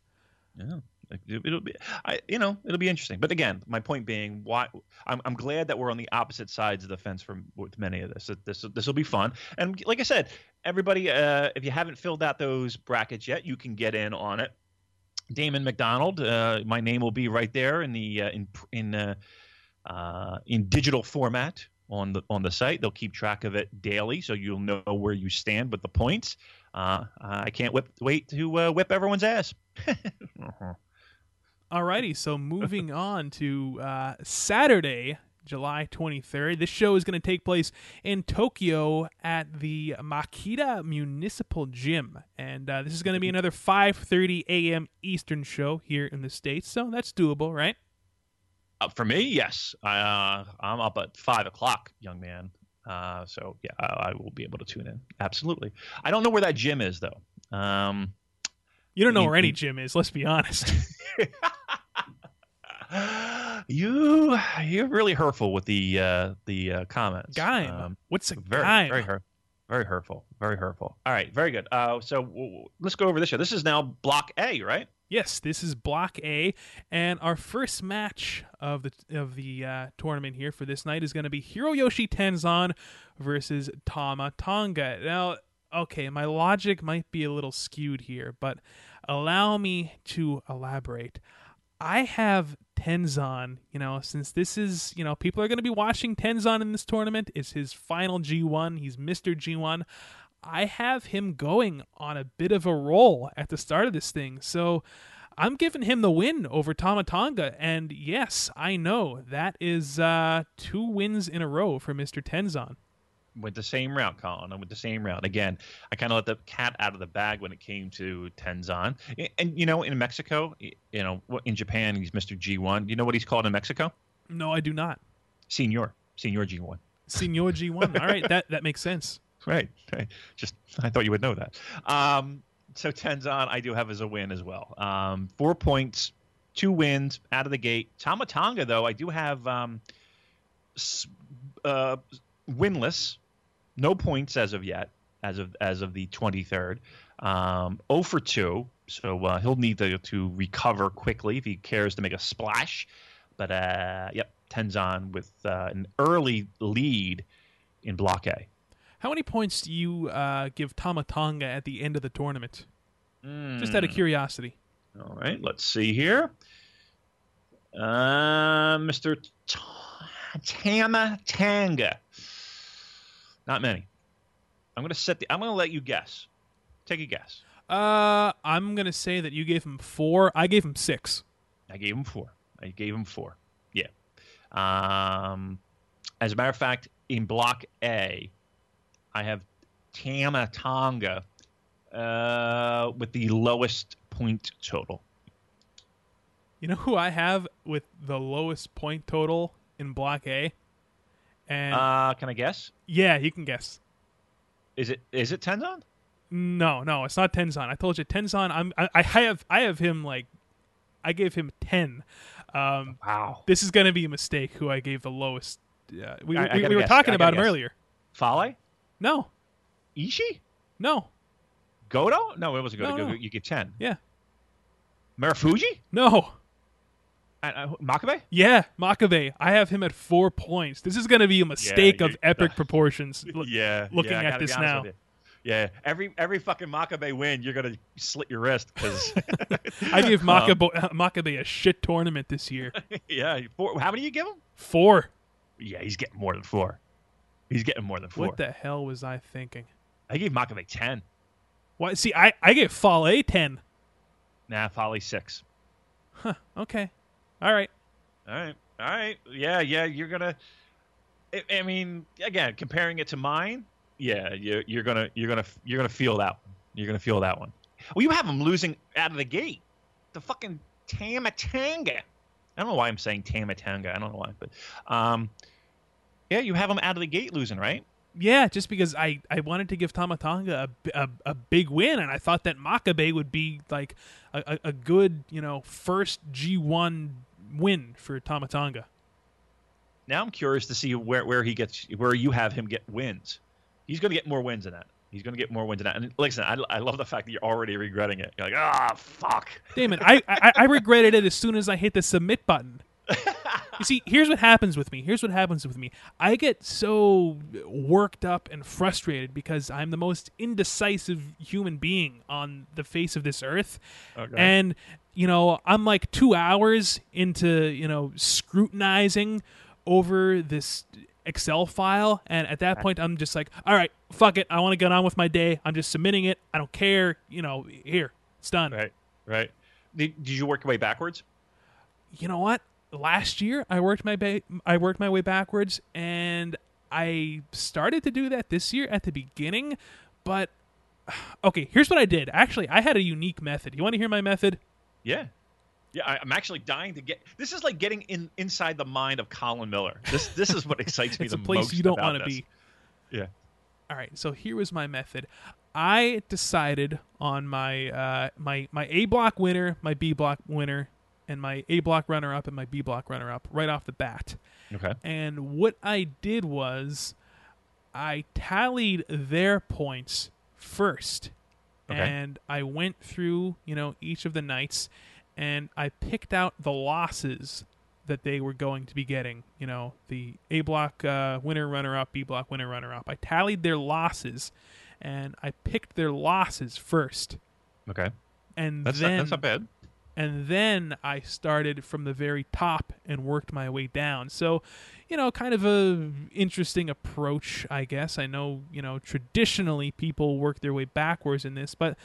Yeah, it- it'll be, I, you know, it'll be interesting. But again, my point being, why I'm, I'm glad that we're on the opposite sides of the fence from with many of this. This this will be fun. And like I said, everybody, uh, if you haven't filled out those brackets yet, you can get in on it. Damon McDonald, uh, my name will be right there in the uh, in in uh, uh, in digital format on the on the site. They'll keep track of it daily, so you'll know where you stand with the points. Uh, I can't whip, wait to uh, whip everyone's ass. Alrighty, so moving on to uh, Saturday, July 23rd. This show is going to take place in Tokyo at the Machida Municipal Gym, and uh, this is going to be another 5:30 a.m. Eastern show here in the states. So that's doable, right? Uh, for me, yes. I, uh, I'm up at five o'clock, young man. Uh, so yeah, I, I will be able to tune in. Absolutely. I don't know where that gym is though. Um, You don't know where any gym is. Let's be honest. you you're really hurtful with the uh, the uh, comments. Guy, Um, What's a very gaim? very hurt. Very hurtful. Very hurtful. All right, very good. Uh, so w- w- let's go over this show. This is now Block A, right? Yes, this is Block A, and our first match of the of the uh, tournament here for this night is going to be Hiroyoshi Tenzan versus Tama Tonga. Now, okay, my logic might be a little skewed here, but allow me to elaborate. I have Tenzan, you know, since this is, you know, people are going to be watching Tenzan in this tournament. It's his final G1. He's Mr. G1. I have him going on a bit of a roll at the start of this thing. So I'm giving him the win over Tama Tonga. And yes, I know that is uh, two wins in a row for Mr. Tenzan. Went the same route, Colin. I went the same route. Again, I kind of let the cat out of the bag when it came to Tenzan. And, and, you know, in Mexico, you know, in Japan, he's Mr. G1. You know what he's called in Mexico? No, I do not. Senor. Senor G1. Senor G1. All right, that, that makes sense. Right. right. Just I thought you would know that. Um, so Tenzan, I do have as a win as well. Um, four points, two wins out of the gate. Tamatanga, though, I do have um, uh, winless, no points as of yet, as of as of the twenty third. Um, 0 for two, so uh, he'll need to, to recover quickly if he cares to make a splash. But uh, yep, Tenzan with uh, an early lead in Block A. How many points do you uh, give Tamatanga at the end of the tournament? Just out of Hmm. curiosity. All right, let's see here. Uh, Mr. T- Tama Tanga. Not many. I'm gonna set the. I'm gonna let you guess. Take a guess. Uh, I'm gonna say that you gave him four. I gave him six. I gave him four. I gave him four. Yeah. Um, as a matter of fact, in Block A, I have Tama Tonga uh, with the lowest point total. You know who I have with the lowest point total in Block A? And Uh, can I guess? yeah, you can guess. Is it is it Tenzan? No, no, it's not Tenzan. I told you Tenzan. I'm I, I have I have him like I gave him ten. Um, Wow. this is gonna be a mistake. Who I gave the lowest? Uh, we I- I we, gotta we were talking I about him guess. earlier. Fale? No, Ishii? no, Goto? No, it wasn't Goto. No, no. You get 10. yeah, Marufuji? no, Uh, uh, Makabe? yeah. Makabe. I have him at four points. This is gonna be a mistake you- of epic proportions. Look, Yeah. looking yeah, at this now. Yeah, every every fucking Makabe win, you're gonna slit your wrist because I gave Um, Makabe, Makabe a shit tournament this year. yeah. Four, how many you give him? Four. Yeah, he's getting more than four. He's getting more than four. What the hell was I thinking? I gave Makabe ten. Why? See, I I gave Fale ten. Nah, Fale six. Huh. Okay. All right. All right. All right. Yeah. Yeah. You're gonna. I, I mean, again, comparing it to mine, yeah, you're, you're gonna you're gonna you're gonna feel that one. You're gonna feel that one. Well, you have them losing out of the gate. The fucking Tamatanga. I don't know why I'm saying Tamatanga. I don't know why, but um, yeah, you have them out of the gate losing, right? Yeah, just because I, I wanted to give Tamatanga a, a, a big win, and I thought that Makabe would be like a, a, good, you know, first G1 win for Tamatanga. Now I'm curious to see where, where he gets where you have him get wins. He's going to get more wins than that. He's going to get more wins than that. And listen, I, I love the fact that you're already regretting it. You're like, ah, fuck. Damon, I, I I regretted it as soon as I hit the submit button. you see, here's what happens with me. Here's what happens with me. I get so worked up and frustrated because I'm the most indecisive human being on the face of this earth. Okay. And, you know, I'm like two hours into, you know, scrutinizing over this Excel file. And at that point, I'm just like, all right, fuck it. I want to get on with my day. I'm just submitting it. I don't care. You know, here, it's done. Right, right. Did, did you work your way backwards? you know what? Last year I worked my ba- I worked my way backwards, and I started to do that this year at the beginning. But okay, here's what I did. Actually, I had a unique method. You want to hear my method? Yeah. Yeah, I, I'm actually dying to get. This is like getting in inside the mind of Colin Miller. This this is what excites me the most. it's a place you don't want want to be. Yeah. All right, so here was my method. I decided on my uh, my my A block winner, my B block winner, and my A block runner up and my B block runner up right off the bat. Okay. And what I did was I tallied their points first. Okay. And I went through, you know, each of the nights and I picked out the losses that they were going to be getting. You know, the A block uh, winner runner up, B block winner runner up. I tallied their losses and I picked their losses first. Okay. And That's then not, that's not bad. And then I started from the very top and worked my way down. So, you know, kind of a interesting approach, I guess. I know, you know, traditionally people work their way backwards in this, but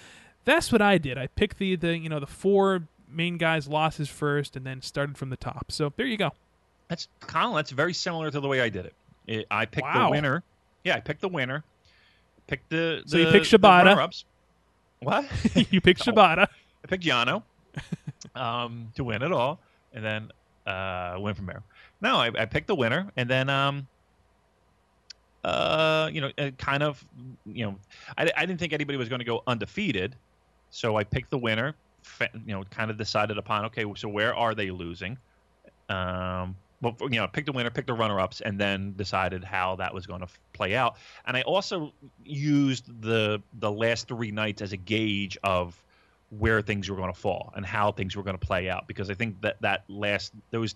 that's what I did. I picked the the you know the four main guys' losses first, and then started from the top. So there you go. That's Colin. That's very similar to the way I did it. it I picked Wow. the winner. Yeah, I picked the winner. Picked the. So you picked the Shibata. What? you picked. Shibata. I picked Yano um, to win it all, and then uh, win from there. No, I, I picked the winner, and then um, uh, you know, kind of, you know, I, I didn't think anybody was going to go undefeated, so I picked the winner. You know, kind of decided upon okay, so where are they losing? Um, well, you know, picked the winner, picked the runner-ups, and then decided how that was going to play out. And I also used the the last three nights as a gauge of where things were going to fall and how things were going to play out because I think that that last those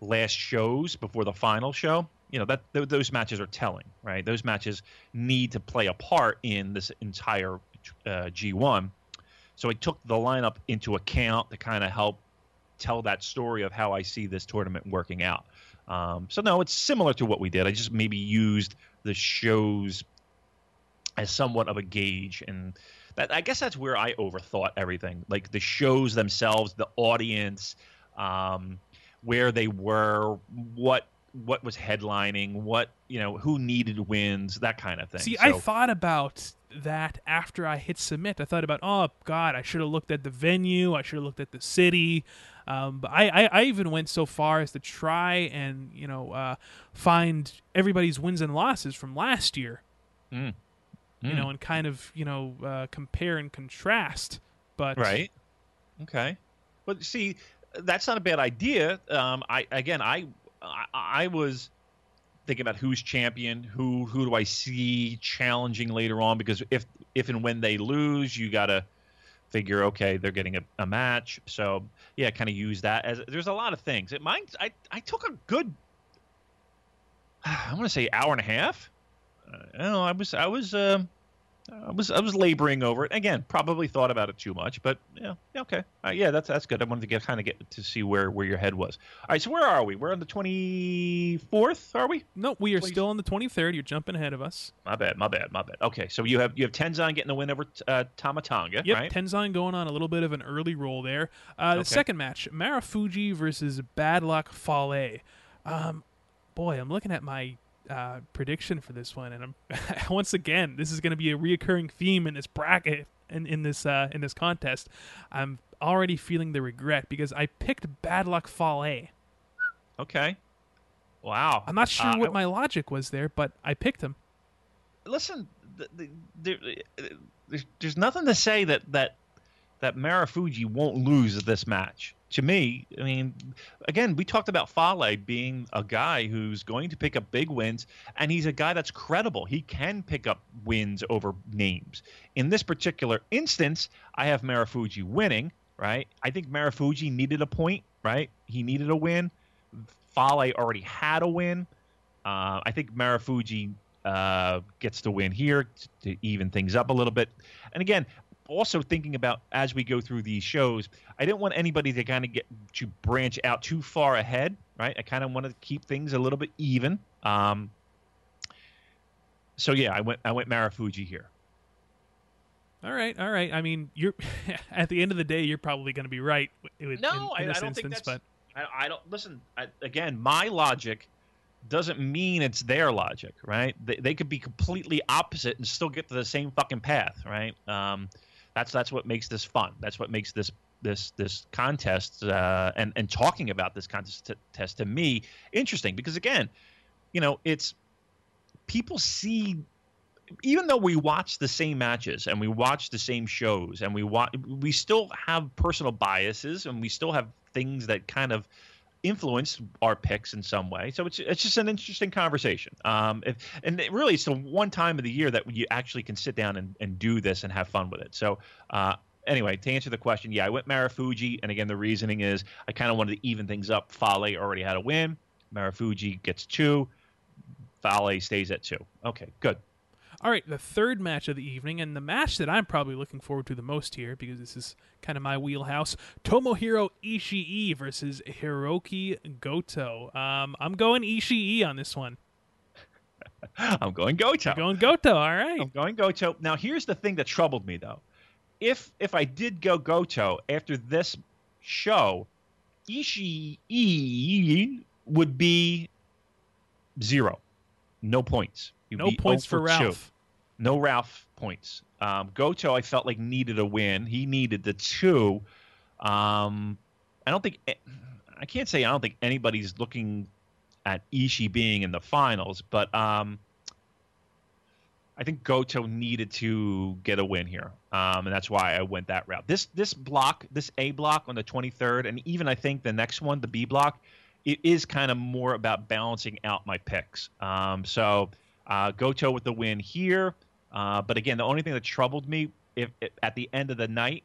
last shows before the final show, you know, that th- those matches are telling, right? Those matches need to play a part in this entire uh, G1. So I took the lineup into account to kind of help tell that story of how I see this tournament working out. Um, so no, it's similar to what we did. I just maybe used the shows as somewhat of a gauge and that I guess that's where I overthought everything. Like the shows themselves, the audience, um, where they were, what what was headlining, what you know, who needed wins, that kind of thing. See, So- I thought about that after I hit submit. I thought about, oh God, I should have looked at the venue. I should have looked at the city. Um, but I, I, I even went so far as to try and you know uh, find everybody's wins and losses from last year. Mm. You Mm. know, and kind of you know uh, compare and contrast. But Right. Okay. But see, that's not a bad idea. Um, I again, I, I I was thinking about who's champion, who who do I see challenging later on? Because if if and when they lose, you got to figure okay, they're getting a, a match. So yeah, kind of use that as there's a lot of things. It mine I I took a good I want to say hour and a half. I don't know. I was I was um I was I was laboring over it again. Probably thought about it too much, but yeah, okay, uh, yeah, that's that's good. I wanted to get kind of get to see where where your head was. All right, so where are we? We're on the twenty fourth, are we? No, we are Please. still on the 23rd. You're jumping ahead of us. My bad, my bad, my bad. Okay, so you have you have Tenzan getting the win over uh, Tamatanga, Yep, right? Tenzan going on a little bit of an early roll there. Uh, the Okay. second match, Marufuji versus Bad Luck Fale. Um, boy, I'm looking at my uh, prediction for this one, and I'm once again, this is going to be a reoccurring theme in this bracket and in, this uh, in this contest. I'm already feeling the regret because I picked Bad Luck Fale. Okay. Wow. I'm not sure Uh, what I- my logic was there, but I picked him. listen, th th there, there's, there's nothing to say that that that Marufuji won't lose this match. To me, I mean, again, we talked about Fale being a guy who's going to pick up big wins, and he's a guy that's credible. He can pick up wins over names. In this particular instance, I have Marufuji winning. Right? I think Marufuji needed a point. Right? He needed a win. Fale already had a win. Uh, I think Marufuji uh, gets the win here to even things up a little bit. And again, also thinking about as we go through these shows, I didn't want anybody to kind of get to branch out too far ahead, right? I kind of wanted to keep things a little bit even. Um, so yeah, I went I went Marufuji here. All right, all right. I mean, you're at the end of the day, you're probably going to be right. with- No, in, in I- I this don't think instance, that's- but I, I don't listen. I, again, my logic doesn't mean it's their logic, right? They, they could be completely opposite and still get to the same fucking path, right? Um, that's that's what makes this fun. That's what makes this this this contest uh, and and talking about this contest t- test to me interesting because again, you know, it's people see even though we watch the same matches and we watch the same shows and we watch we still have personal biases and we still have things that kind of influence our picks in some way. So it's it's just an interesting conversation. Um if, and it really it's the one time of the year that you actually can sit down and, and do this and have fun with it. So uh anyway to answer the question yeah i went Marufuji. And again the reasoning is i kind of wanted to even things up. Fale already had a win. Marufuji gets two. Fale stays at two. Okay good All right, the third match of the evening, and the match that I'm probably looking forward to the most here because this is kind of my wheelhouse Tomohiro Ishii versus Hirooki Goto. Um, I'm going Ishii on this one. I'm going Goto. I'm going Goto, all right. I'm going Goto. Now, here's the thing that troubled me, though. If if I did go Goto after this show, Ishii would be zero, no points. He'd No points 0 for two. Ralph. No Ralph points. Um, Goto, I felt like needed a win. He needed the two. Um, I don't think I can't say I don't think anybody's looking at Ishii being in the finals, but um, I think Goto needed to get a win here, um, and that's why I went that route. This this block, this A block on the 23rd, and even I think the next one, the B block, it is kind of more about balancing out my picks. Um, so uh, Goto with the win here, uh, but again, the only thing that troubled me if, if at the end of the night.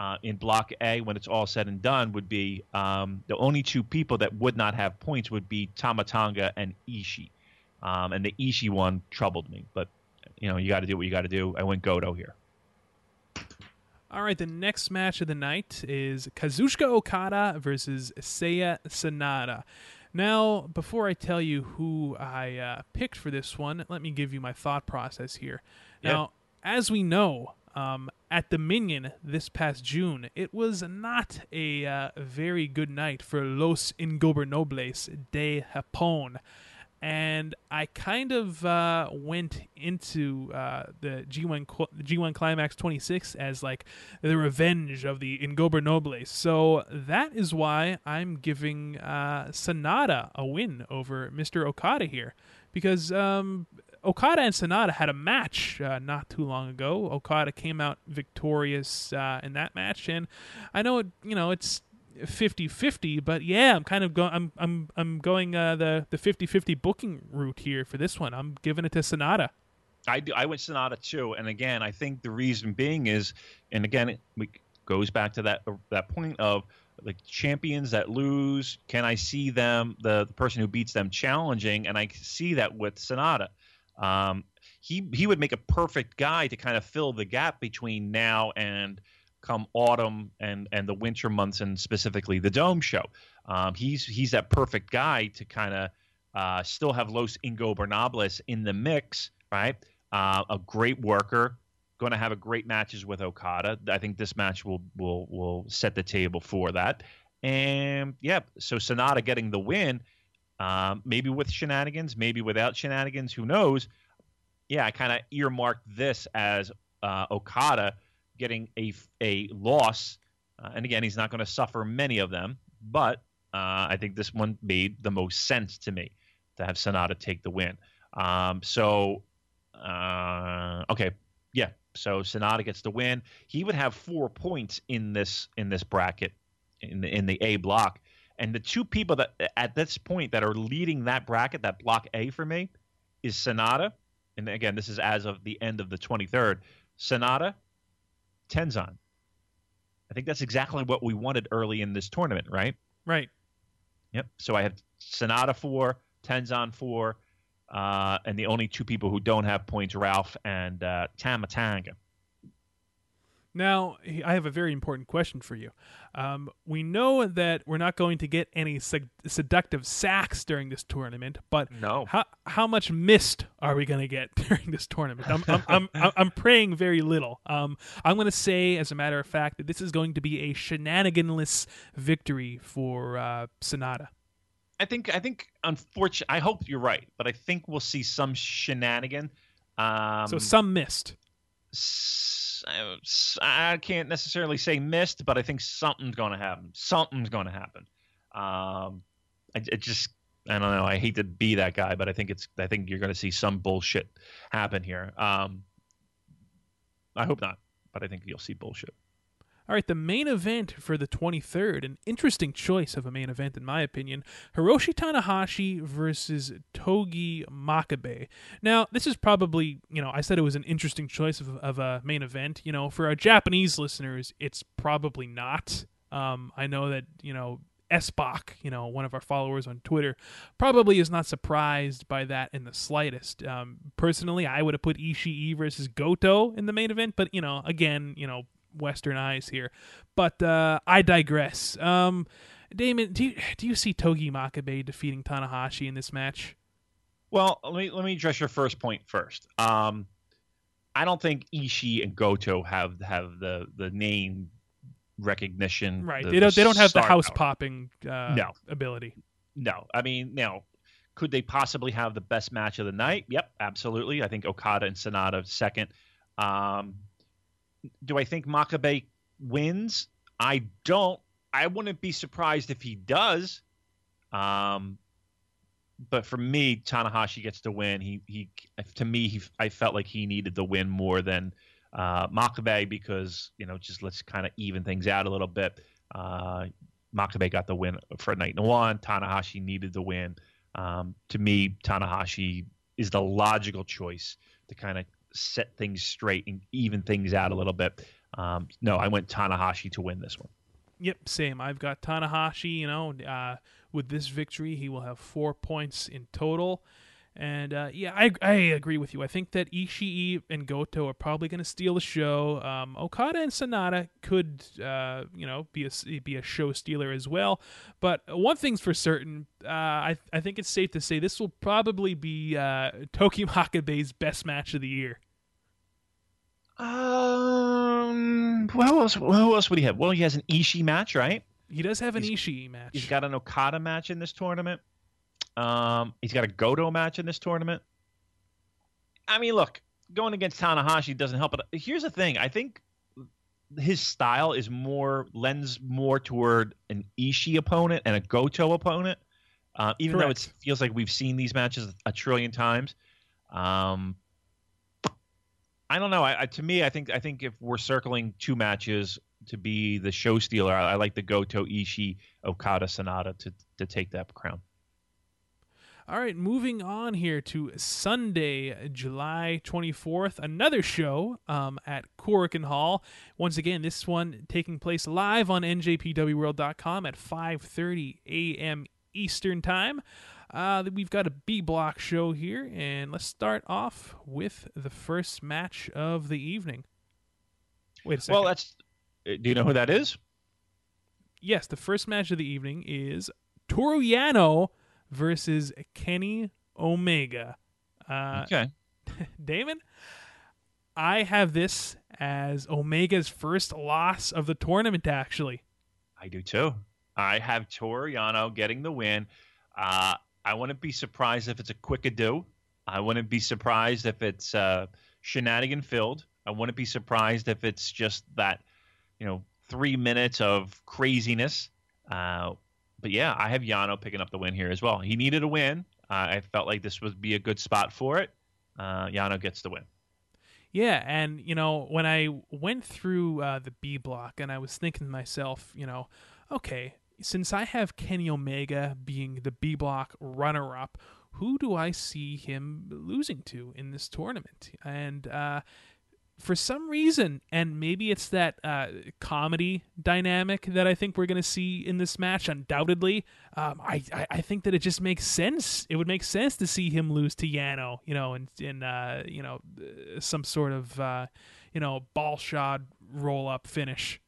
Uh, in Block A, when it's all said and done, would be um, the only two people that would not have points would be Tamatanga and Ishii, um, and the Ishii one troubled me. But you know, you got to do what you got to do. I went Goto here. All right, the next match of the night is Kazuchika Okada versus Seiya Sanada. Now, before I tell you who I uh, picked for this one, let me give you my thought process here. Yeah. Now, as we know, um, at Dominion this past June, it was not a uh, very good night for Los Ingobernables de Japón. And I kind of uh, went into uh, the G1 cl- G1 Climax 26 as like the revenge of the Ingobernables. So that is why I'm giving uh, Sanada a win over Mr. Okada here, because um, Okada and Sanada had a match uh, not too long ago. Okada came out victorious uh, in that match, and I know it, you know it's 50-50, but yeah, I'm kind of going. I'm I'm I'm going uh, the the 50-50 booking route here for this one. I'm giving it to Sanada. I do, I went Sanada too, and again, I think the reason being is, and again, it goes back to that that point of like champions that lose. Can I see them, the, the person who beats them, challenging? And I see that with Sanada. Um, he he would make a perfect guy to kind of fill the gap between now and come autumn and and the winter months and specifically the dome show. Um, he's he's that perfect guy to kind of uh, still have Los Ingobernables in the mix, right? Uh, a great worker, going to have a great matches with Okada. I think this match will will will set the table for that. And yeah, so Sanada getting the win, um, maybe with shenanigans, maybe without shenanigans, who knows? Yeah, I kind of earmarked this as uh, Okada getting a a loss, uh, and again, he's not going to suffer many of them, but uh, I think this one made the most sense to me to have Sanada take the win. Um, so, uh, okay, yeah. So Sanada gets the win. He would have four points in this in this bracket in the in the A block. And the two people that at this point that are leading that bracket, that block A for me, is Sanada. And again, this is as of the end of the 23rd. Sanada, Tenzan. I think that's exactly what we wanted early in this tournament, right? Right. Yep. So I have Sanada four, Tenzan four, uh, and the only two people who don't have points, Ralph and uh, Tama Tonga. Now, I have a very important question for you. Um, we know that we're not going to get any sed- seductive sacks during this tournament, but No. how how much mist are we going to get during this tournament? I'm I'm, I'm, I'm, I'm praying very little. Um, I'm going to say, as a matter of fact, that this is going to be a shenaniganless victory for uh, Sanada. I think I think unfortunately I hope you're right, but I think we'll see some shenanigan. Um, so some mist. I can't necessarily say missed, but I think something's going to happen. Something's going to happen. Um, I, it just I don't know. I hate to be that guy, but I think it's I think you're going to see some bullshit happen here. Um, I hope not, but I think you'll see bullshit. All right, the main event for the 23rd, an interesting choice of a main event, in my opinion Hiroshi Tanahashi versus Togi Makabe. Now, this is probably, you know, I said it was an interesting choice of, of a main event. You know, for our Japanese listeners, it's probably not. Um, I know that, you know, Esbach, you know, one of our followers on Twitter, probably is not surprised by that in the slightest. Um, personally, I would have put Ishii versus Goto in the main event, but you know, again, you know, Western eyes here. But uh, I digress. Um, Damon, do you, do you see Togi Makabe defeating Tanahashi in this match? Well, let me let me address your first point first. Um, I don't think Ishii and Goto have have the the name recognition. Right. the- they don't. They don't have the house power. popping uh, No. ability. No, I mean, now, could they possibly have the best match of the night? Yep, absolutely. I think Okada and Sanada second. Um, do I think Makabe wins? I don't. I wouldn't be surprised if he does. Um, but for me, Tanahashi gets the win. He he to me, he I felt like he needed the win more than uh, Makabe because you know just let's kind of even things out a little bit. Uh, Makabe got the win for night one. Tanahashi needed the win. Um, to me, Tanahashi is the logical choice to kind of set things straight and even things out a little bit. Um, no, I went Tanahashi to win this one. Yep, same. I've got Tanahashi. You know, uh, with this victory, he will have four points in total. And uh, yeah, I I agree with you. I think that Ishii and Goto are probably going to steal the show. Um, Okada and Sanada could, uh, you know, be a be a show stealer as well. But one thing's for certain, uh, I I think it's safe to say this will probably be uh, Togi Makabe's best match of the year. Um, who else? Who else would he have? Well, he has an Ishii match, right? He does have an He's- Ishii match. He's got an Okada match in this tournament. Um, he's got a Goto match in this tournament. I mean, look, going against Tanahashi doesn't help. But here's the thing: I think his style is more lends more toward an Ishii opponent and a Goto opponent. Uh, even though it feels like we've seen these matches a trillion times. Um, I don't know. I, I, to me, I think I think if we're circling two matches to be the show stealer, I, I like the Goto Ishii Okada Sanada to to take that crown. All right, moving on here to Sunday, July 24th, another show um, at Korakuen Hall. Once again, this one taking place live on NJPWWorld.com at 5:30 a.m. Eastern Time. Uh, we've got a B block show here, and let's start off with the first match of the evening. Wait a second. Well, that's. uh, Do you know who that is? yes, the first match of the evening is Toru Yano versus Kenny Omega. Uh, okay. Damon, I have this as Omega's first loss of the tournament, actually. I do too. I have Toru Yano getting the win. Uh, I wouldn't be surprised if it's a quick ado. I wouldn't be surprised if it's uh, shenanigan filled. I wouldn't be surprised if it's just that, you know, three minutes of craziness. Uh, but yeah, I have Yano picking up the win here as well. He needed a win. Uh, I felt like this would be a good spot for it. Uh, Yano gets the win. Yeah, and you know when I went through uh, the B block, and I was thinking to myself, you know, okay, since I have Kenny Omega being the B block runner-up, who do I see him losing to in this tournament? And uh, for some reason, and maybe it's that uh, comedy dynamic that I think we're going to see in this match. Undoubtedly, um, I, I I think that it just makes sense. It would make sense to see him lose to Yano, you know, in in uh, you know uh, some sort of uh, you know ball shot roll up finish.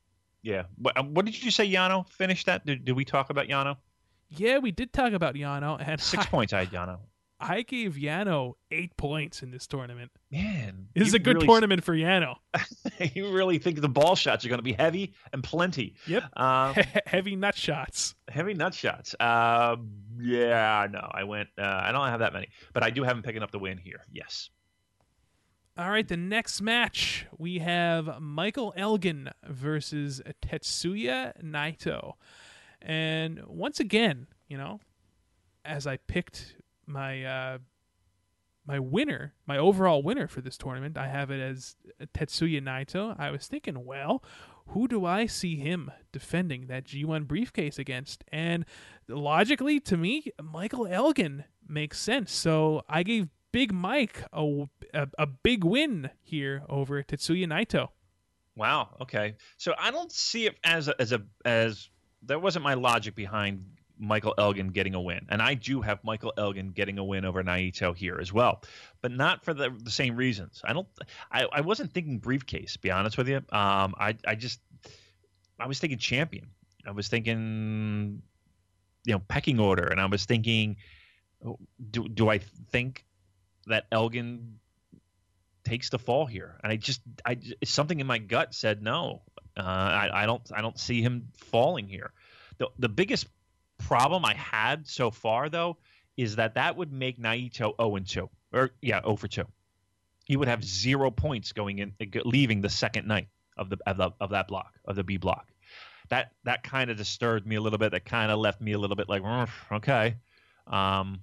Yeah. What, um, what did you say, Yano? Finish that? Did, did we talk about Yano? Yeah, we did talk about Yano, and Six I, points I had Yano. I gave Yano eight points in this tournament. Man. This is a good really- tournament for Yano. you really think the ball shots are going to be heavy and plenty. Yep. Uh, Heavy nut shots. heavy nut shots. Uh, yeah, no, I went. Uh, I don't have that many, but I do have him picking up the win here. Yes. All right, the next match we have Michael Elgin versus Tetsuya Naito. And once again, you know, as I picked my uh my winner, my overall winner for this tournament, I have it as Tetsuya Naito. I was thinking, well, who do I see him defending that G1 briefcase against? And logically, to me, Michael Elgin makes sense. So I gave Big Mike a, a, a big win here over Tetsuya Naito. Wow. Okay. So I don't see it as a, as a as that wasn't my logic behind Michael Elgin getting a win, and I do have Michael Elgin getting a win over Naito here as well, but not for the, the same reasons. I don't. I, I wasn't thinking briefcase. Be honest with you, um, I I just I was thinking champion. I was thinking you know pecking order, and I was thinking do do I think that Elgin takes the fall here, and I just I something in my gut said no. Uh, I, I don't I don't see him falling here. The the biggest problem I had so far though is that that would make Naito 0 and 2 or yeah 0 for 2. He would have zero points going in leaving the second night of the of, the, of that block of the B block. That that kind of disturbed me a little bit. That kind of left me a little bit like "Mm, okay. Um,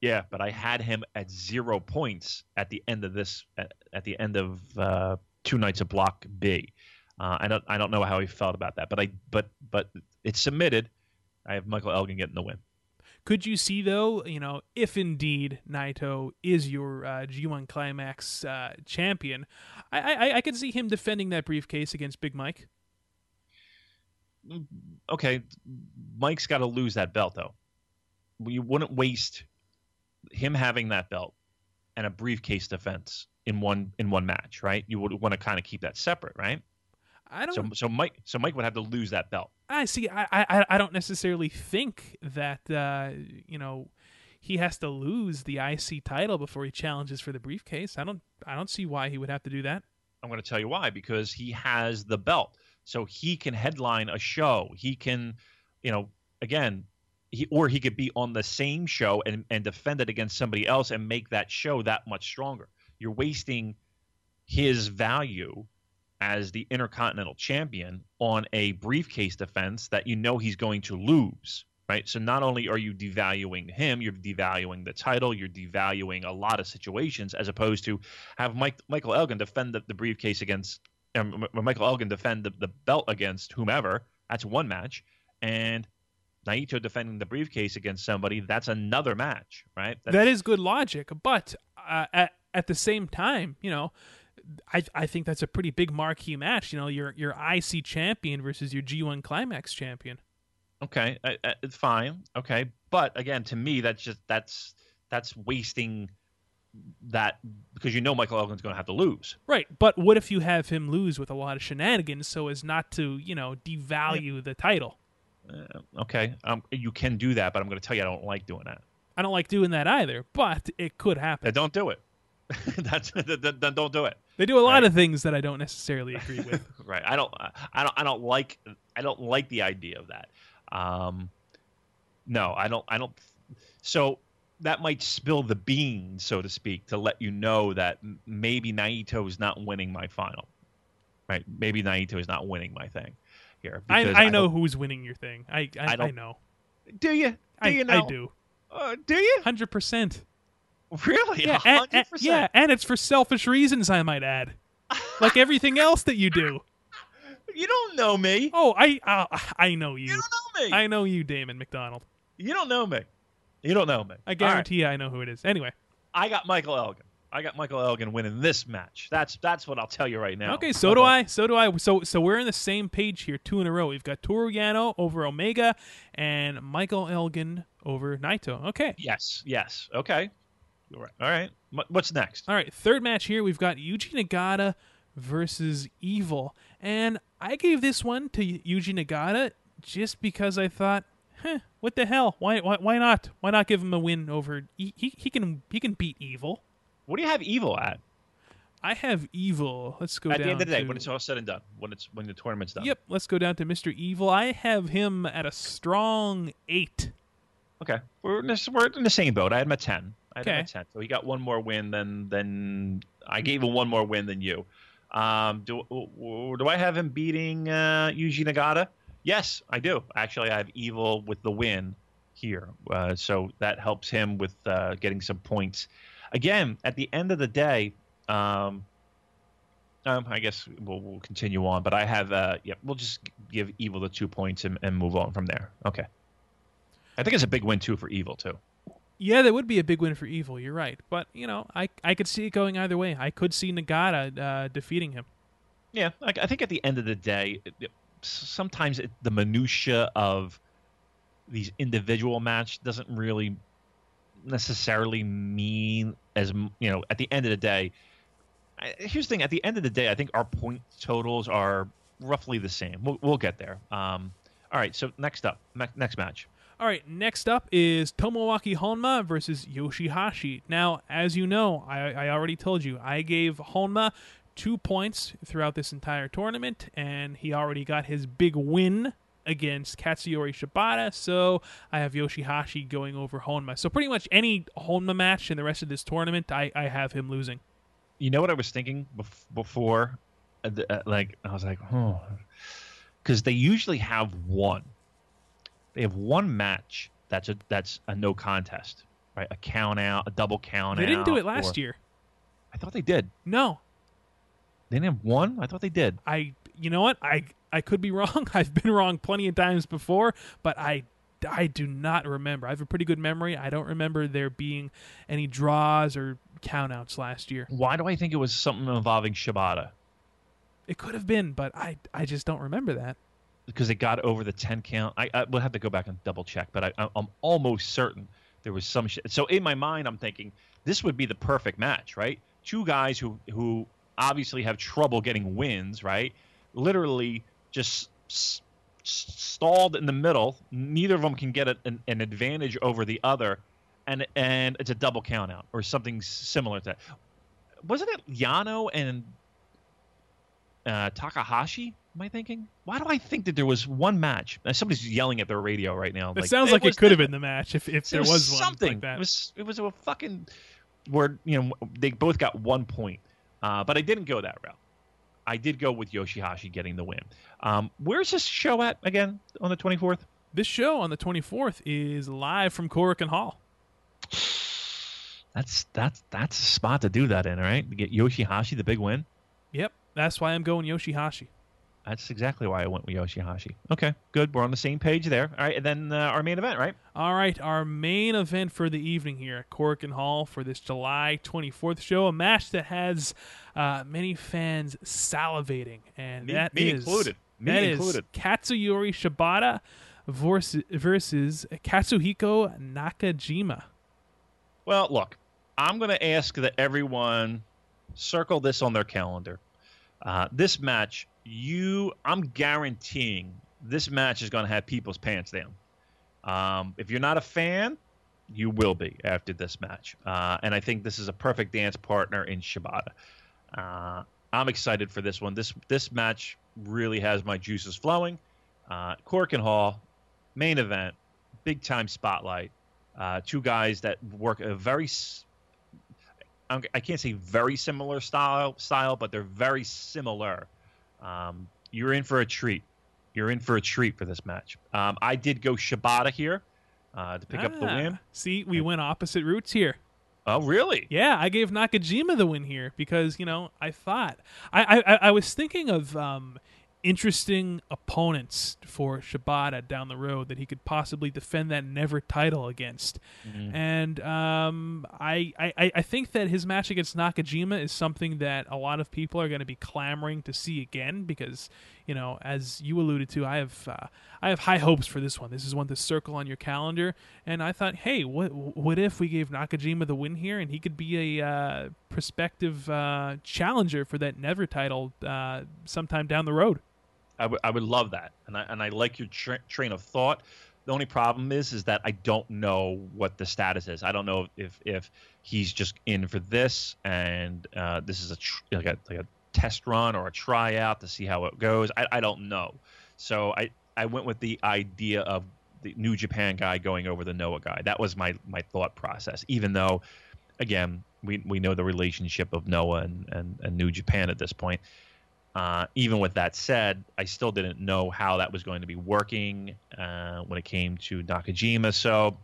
yeah, but I had him at zero points at the end of this at, at the end of uh, two nights of block B. Uh, I don't I don't know how he felt about that, but I but but it's submitted. I have Michael Elgin getting the win. Could you see though, you know, if indeed Naito is your uh, G1 Climax uh, champion, I, I I could see him defending that briefcase against Big Mike. Okay, Mike's got to lose that belt though. You wouldn't waste him having that belt and a briefcase defense in one in one match, right? You would want to kind of keep that separate, right? I don't. So so Mike so Mike would have to lose that belt. I see. I, I I don't necessarily think that uh, you know he has to lose the IC title before he challenges for the briefcase. I don't. I don't see why he would have to do that. I'm going to tell you why because he has the belt, so he can headline a show. He can, you know, again, he or he could be on the same show and and defend it against somebody else and make that show that much stronger. You're wasting his value as the Intercontinental Champion on a briefcase defense that you know he's going to lose. Right. So not only are you devaluing him, you're devaluing the title, you're devaluing a lot of situations, as opposed to have Mike Michael Elgin defend the, the briefcase against um, Michael Elgin defend the, the belt against whomever. That's one match, and Naito defending the briefcase against somebody. That's another match, right? That's, that is good logic, but uh, at at the same time, you know. I I think that's a pretty big marquee match. You know, your your IC champion versus your G1 Climax champion. Okay, uh, uh, fine. Okay, But again, to me, that's just that's that's wasting that because you know Michael Elgin's going to have to lose. Right, but what if you have him lose with a lot of shenanigans so as not to, you know, devalue the title? Uh, okay, um, you can do that, but I'm going to tell you I don't like doing that. I don't like doing that either, but it could happen. Then don't do it. that's then don't do it. They do a lot Right. of things that I don't necessarily agree with. right i don't i don't i don't like i don't like the idea of that um no i don't i don't so that might spill the beans so to speak to let you know that maybe naito is not winning my final right maybe naito is not winning my thing here I, I know don't- who's winning your thing. I I, I know. do you do I, you know I do. uh, do you Hundred percent. really Yeah, A and, hundred and- yeah, and it's for selfish reasons. I might add, like everything else that you do. you don't know me Oh, I uh, I know you you. don't know me I know you, Damon McDonald. you don't know me you don't know me I right. guarantee you, I know who it is. Anyway, I got Michael Elgin. I got Michael Elgin winning this match. That's that's what I'll tell you right now. okay, so do I. So do I. So so we're in the same page here, two in a row. We've got Toru Yano over Omega, and Michael Elgin over Naito. Okay. Yes, yes. Okay. All right. All right. What's next? All right, third match here. We've got Yuji Nagata versus Evil, and I gave this one to Yuji Nagata just because I thought, huh, what the hell? Why why, why not? Why not give him a win over? He, he he can he can beat Evil. What do you have Evil at? I have Evil. Let's go at the end of the day, to- when it's all said and done, when it's when the tournament's done. Yep, let's go down to Mr. Evil. I have him at a strong eight. Okay. We're in, this, we're in the same boat. I had him at ten. I had him at ten. So he got one more win than than I gave him one more win than you. Um, do do I have him beating uh, Yuji Nagata? Yes, I do. Actually, I have Evil with the win here, uh, so that helps him with uh, getting some points. Again, at the end of the day, um, um, I guess we'll, we'll continue on. But I have, uh, yeah, we'll just give Evil the two points and, and move on from there. Okay. I think it's a big win too for Evil too. Yeah, that would be a big win for Evil. You're right, but you know, I I could see it going either way. I could see Nagata uh, defeating him. Yeah, I, I think at the end of the day, it, it- sometimes it, the minutia of these individual match doesn't really necessarily mean as you know. At the end of the day, here's the thing: at the end of the day, I think our point totals are roughly the same. We'll, we'll get there. Um, all right, so next up, next match. All right, next up is Tomoaki Honma versus Yoshihashi. Now, as you know, I, I already told you, I gave Honma two points throughout this entire tournament, and he already got his big win against Katsuyori Shibata, so I have Yoshihashi going over Honma. So pretty much any Honma match in the rest of this tournament, I, I have him losing. You know what I was thinking bef- before? Uh, the- uh, like I was like, oh, because they usually have one. They have one match that's a that's a no contest, right? A count out, a double count They out. They didn't do it last or- year. I thought they did. No, They didn't have one. I thought they did. I you know what I I could be wrong. I've been wrong plenty of times before, but I I do not remember. I have a pretty good memory. I don't remember there being any draws or countouts last year. Why do I think it was something involving Shibata? It could have been, but I I just don't remember that. Because it got over the ten count. I, I will have to go back and double check, but I, I- I'm almost certain there was some shit. So in my mind, I'm thinking this would be the perfect match, right? Two guys who who obviously have trouble getting wins, right? Literally just s- stalled in the middle. Neither of them can get a, an, an advantage over the other, and and it's a double count out or something similar to that. Wasn't it Yano and uh, Takahashi? Am I thinking? Why do I think that there was one match? Uh, Somebody's yelling at their radio right now. It sounds like it was could have been the match if, if there was, one something. like that. It was it was a fucking where you know they both got one point, uh, but I didn't go that route. I did go with Yoshihashi getting the win. Um, where's this show at again on the twenty fourth? This show on the 24th is live from Korakuen Hall. That's that's that's a spot to do that in, right? To get Yoshihashi the big win. Yep, that's why I'm going Yoshihashi. That's exactly why I went with Yoshihashi. Okay, good. We're on the same page there. All right, and then uh, our main event, right? All right, our main event for the evening here at Korakuen Hall for this July 24th show, a match that has uh, many fans salivating, and Me- that me is- included. Me that is included. Katsuyori Shibata versus, versus Katsuhiko Nakajima. Well, look, I'm going to ask that everyone circle this on their calendar. Uh, this match, you, I'm guaranteeing this match is going to have people's pants down. Um, if you're not a fan, you will be after this match. Uh, and I think this is a perfect dance partner in Shibata. Uh, I'm excited for this one. This this match really has my juices flowing. Uh, Korakuen Hall, main event, big time spotlight. Uh, two guys that work a very I can't say very similar style style, but they're very similar. Um, you're in for a treat. You're in for a treat for this match. Um, I did go Shibata here uh, to pick ah, up the ah, win. See, we went opposite routes here. Oh, really? Yeah, I gave Nakajima the win here because you know I thought I I, I was thinking of um, interesting opponents for Shibata down the road that he could possibly defend that NEVER title against. Mm-hmm. And um, I, I, I think that his match against Nakajima is something that a lot of people are going to be clamoring to see again because, you know, as you alluded to, I have uh, I have high hopes for this one. This is one to circle on your calendar. And I thought, hey, what what if we gave Nakajima the win here and he could be a uh, prospective uh, challenger for that NEVER title uh, sometime down the road? I would I would love that, and I and I like your tra- train of thought. The only problem is is that I don't know what the status is. I don't know if if he's just in for this and uh, this is a tr- like a like a test run or a tryout to see how it goes. I, I don't know. So I I went with the idea of the New Japan guy going over the Noah guy. That was my my thought process. Even though, again, we we know the relationship of Noah and and, and New Japan at this point. Uh, even with that said, I still didn't know how that was going to be working uh, when it came to Nakajima. So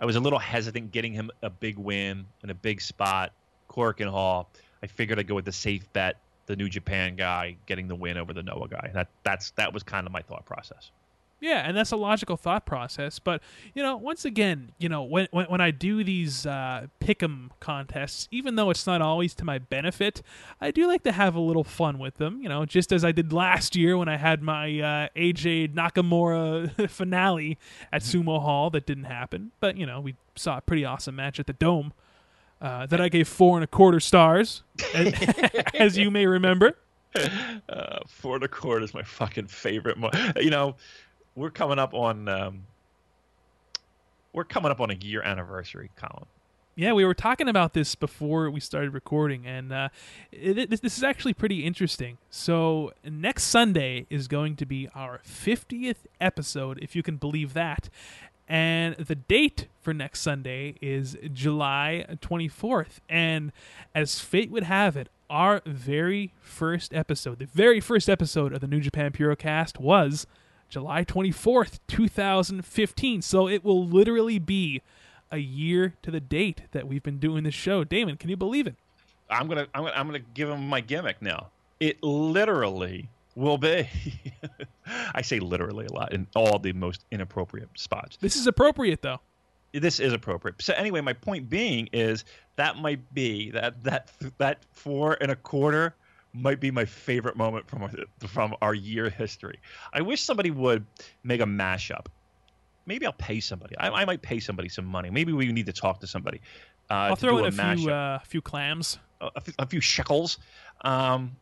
I was a little hesitant getting him a big win in a big spot, Korakuen Hall. I figured I'd go with the safe bet, the New Japan guy getting the win over the Noah guy. That that's that was kind of my thought process. Yeah, and that's a logical thought process. But you know, once again, you know, when when, when I do these uh, pick'em contests, even though it's not always to my benefit, I do like to have a little fun with them. You know, just as I did last year when I had my uh, AJ Nakamura finale at mm-hmm. Sumo Hall that didn't happen. But you know, we saw a pretty awesome match at the Dome uh, that I gave four and a quarter stars, as, as you may remember. Uh, four and a quarter is my fucking favorite. Mo- you know, we're coming up on um, we're coming up on a year anniversary, Colin. Yeah, we were talking about this before we started recording, and uh, it, this, this is actually pretty interesting. So next Sunday is going to be our 50th episode, if you can believe that. And the date for next Sunday is July 24th. And as fate would have it, our very first episode, the very first episode of the New Japan Purocast was July 24th, 2015. So it will literally be a year to the date that we've been doing this show. Damon, can you believe it? I'm gonna I'm gonna I'm gonna give him my gimmick now. It literally will be. I say literally a lot in all the most inappropriate spots. This is appropriate though. This is appropriate. So anyway, my point being is that might be that that that four and a quarter might be my favorite moment from our, from our year history. I wish somebody would make a mashup. Maybe I'll pay somebody. I, I might pay somebody some money. Maybe we need to talk to somebody. Uh, I'll throw in a, a few uh, few clams, a, a few shekels, um,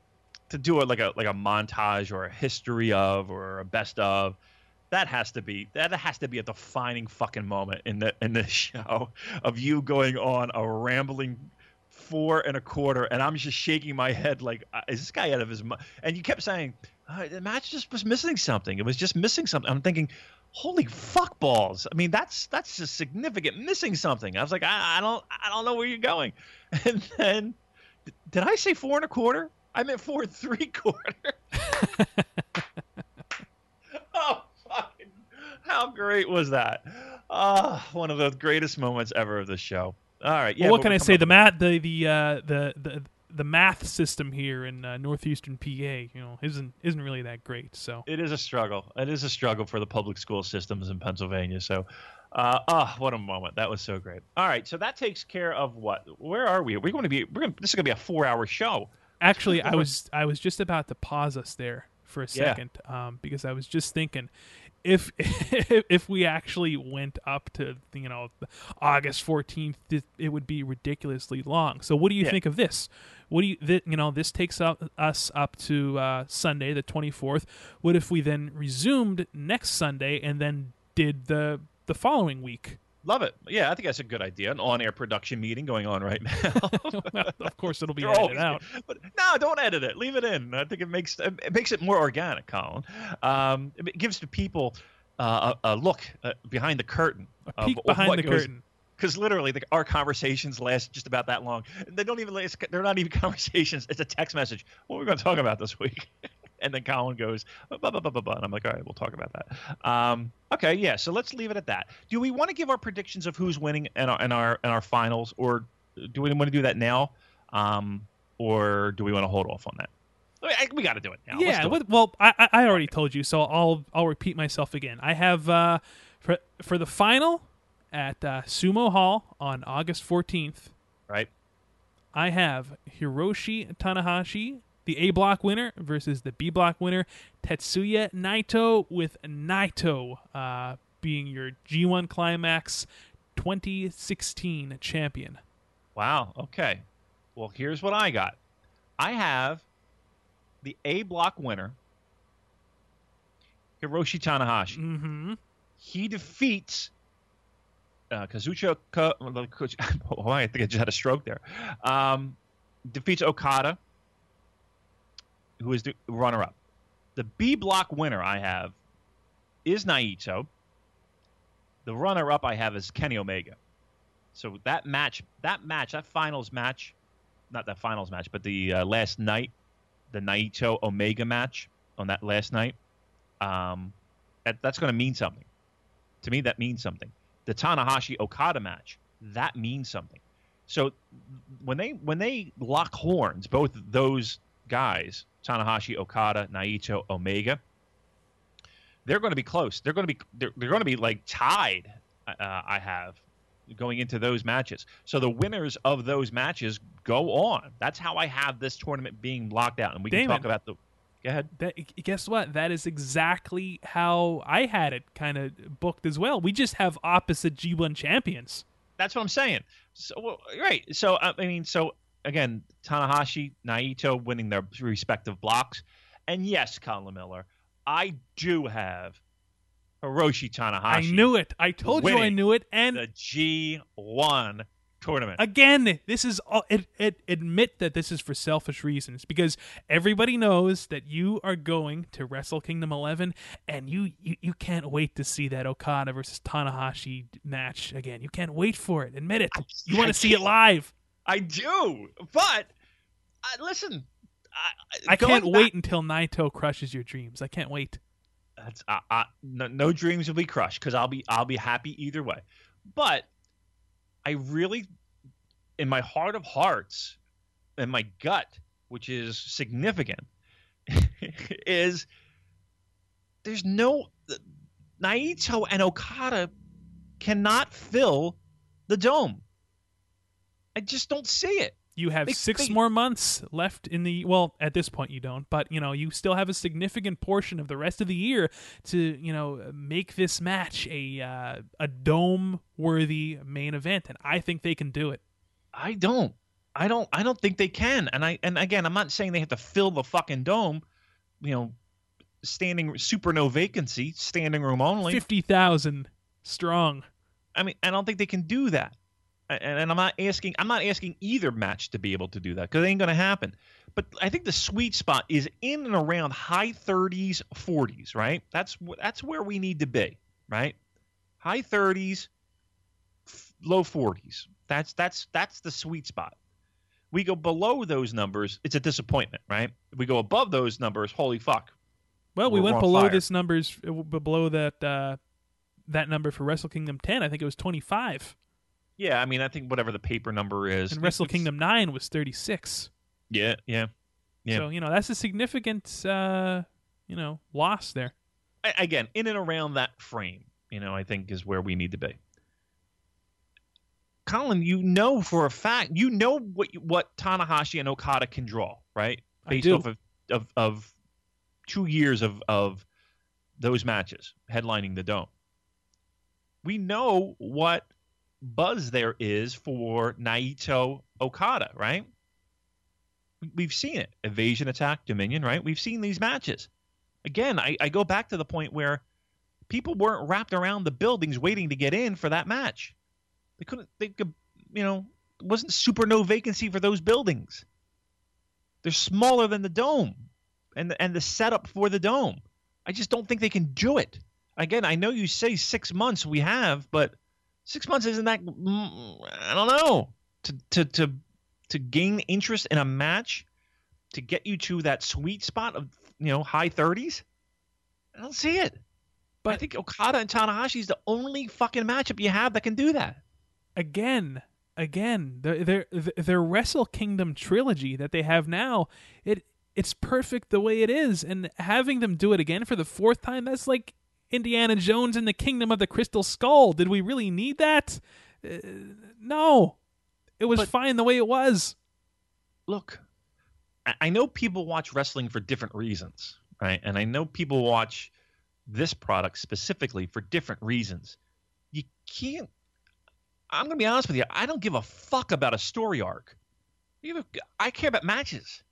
to do it like a like a montage or a history of or a best of. That has to be that has to be a defining fucking moment in the in this show of you going on a rambling four and a quarter, and I'm just shaking my head like, uh, is this guy out of his mind? And you kept saying, uh, the match just was missing something. It was just missing something. I'm thinking, holy fuck balls! I mean, that's that's just significant missing something. I was like, I, I don't I don't know where you're going. And then, did I say four and a quarter? I meant four and three quarter. oh fucking! How great was that? Ah, oh, one of the greatest moments ever of the show. All right. Yeah. Well, what can I say? The math, the the uh, the the the math system here in uh, northeastern PA, you know, isn't isn't really that great. So it is a struggle. It is a struggle for the public school systems in Pennsylvania. So, uh, oh, what a moment! That was so great. All right, so that takes care of what? Where are we? We're going to be. We're going. This is going to be a four-hour show. Actually, I was I was just about to pause us there for a second yeah. um, because I was just thinking if if we actually went up to you know August 14th, it, would be ridiculously long. So what do you Yeah. think of this? What do you th- you know this takes up, us up to uh, Sunday the 24th. What if we then resumed next Sunday and then did the the following week? Love it. Yeah, I think that's a good idea. An on-air production meeting going on right now. well, of course it'll be edited out. But no, don't edit it. Leave it in. I think it makes it makes it more organic, Colin. Um, it gives the people uh, a, a look uh, behind the curtain. A peek behind the curtain. Because literally, the, our conversations last just about that long. They don't even. They're not even conversations. It's a text message. What are we going to talk about this week? And then Colin goes, blah, blah, blah, blah, blah. and I'm like, all right, we'll talk about that. Um, okay, yeah. So let's leave it at that. Do we want to give our predictions of who's winning and our and our and our finals, or do we want to do that now, um, or do we want to hold off on that? I we got to do it now. Yeah, do it. well, I, I I already told you, so I'll I'll repeat myself again. I have uh, for for the final at uh, Sumo Hall on August fourteenth. right. I have Hiroshi Tanahashi, the A block winner, versus the B block winner, Tetsuya Naito, with Naito uh, being your G1 Climax 2016 champion. Wow. Okay. Well, here's what I got. I have the A block winner, Hiroshi Tanahashi. Mm-hmm. He defeats uh, Kazuchika. Oh, I think I just had a stroke there. Um, defeats Okada, who is the runner-up. The B block winner I have is Naito. The runner-up I have is Kenny Omega. So that match, that match, that finals match, not that finals match, but the uh, last night, the Naito Omega match on that last night, um, that, that's going to mean something. To me, that means something. The Tanahashi Okada match, that means something. So when they when they lock horns, both those guys, Tanahashi, Okada, Naito, Omega, they're going to be close. They're going to be they're, they're going to be like tied. Uh, I have going into those matches. So the winners of those matches go on. That's how I have this tournament being locked out, and we can talk about the. Go ahead. That, guess what? That is exactly how I had it kind of booked as well. We just have opposite G1 champions. That's what I'm saying. So well, right. So I mean, so again, Tanahashi, Naito winning their respective blocks, and yes, Colin Miller, I do have Hiroshi Tanahashi. I knew it. I told you I knew it. And the G1 tournament. again, this is all. It, it, admit that this is for selfish reasons because everybody knows that you are going to Wrestle Kingdom 11, and you, you you can't wait to see that Okada versus Tanahashi match again. You can't wait for it. Admit it. You want to see it live. I do, but uh, listen, I, I can't back- wait until Naito crushes your dreams. I can't wait. That's uh, uh, no, no dreams will be crushed because I'll be I'll be happy either way. But I really, in my heart of hearts, and my gut, which is significant, is there's no Naito and Okada cannot fill the dome. I just don't see it. You have They- six they- more months left in the well. At this point, you don't, but you know you still have a significant portion of the rest of the year to you know make this match a uh, a dome worthy main event, and I think they can do it. I don't. I don't. I don't think they can. And I and again, I'm not saying they have to fill the fucking dome. You know, standing super no vacancy, standing room only. Fifty thousand strong. I mean, I don't think they can do that. And, I'm not asking. I'm not asking either match to be able to do that because it ain't going to happen. But I think the sweet spot is in and around high 30s, 40s. Right. That's that's where we need to be. Right. High 30s, low 40s. That's that's that's the sweet spot. We go below those numbers, it's a disappointment, right? If we go above those numbers, holy fuck. Well, we went below fire. this numbers uh, below that uh, that number for Wrestle Kingdom ten. I think it was twenty five, Yeah, I mean, I think whatever the paper number is. and Wrestle Kingdom nine was thirty six. Yeah, yeah. Yeah. So you know that's a significant uh, you know loss there. I- again, in and around that frame, you know, I think is where we need to be. Colin, you know for a fact, you know what what Tanahashi and Okada can draw, right? I Based do. off of, of of two years of of those matches, headlining the dome. We know what buzz there is for Naito Okada, right? We've seen it. Invasion Attack, Dominion, right? We've seen these matches. Again, I, I go back to the point where people weren't wrapped around the buildings waiting to get in for that match. They couldn't they could you know, wasn't super no vacancy for those buildings. They're smaller than the dome and and the setup for the dome. I just don't think they can do it. Again, I know you say six months we have, but six months isn't that. I don't know to to to to gain interest in a match to get you to that sweet spot of you know high thirties. I don't see it. But I think Okada and Tanahashi is the only fucking matchup you have that can do that. Again, again, their their their Wrestle Kingdom trilogy that they have now, it it's perfect the way it is, and having them do it again for the fourth time, that's like Indiana Jones in the Kingdom of the Crystal Skull. Did we really need that? Uh, no, it was but, fine the way it was. Look, I know people watch wrestling for different reasons, right? And I know people watch this product specifically for different reasons. You can't. I'm going to be honest with you. I don't give a fuck about a story arc. I care about matches.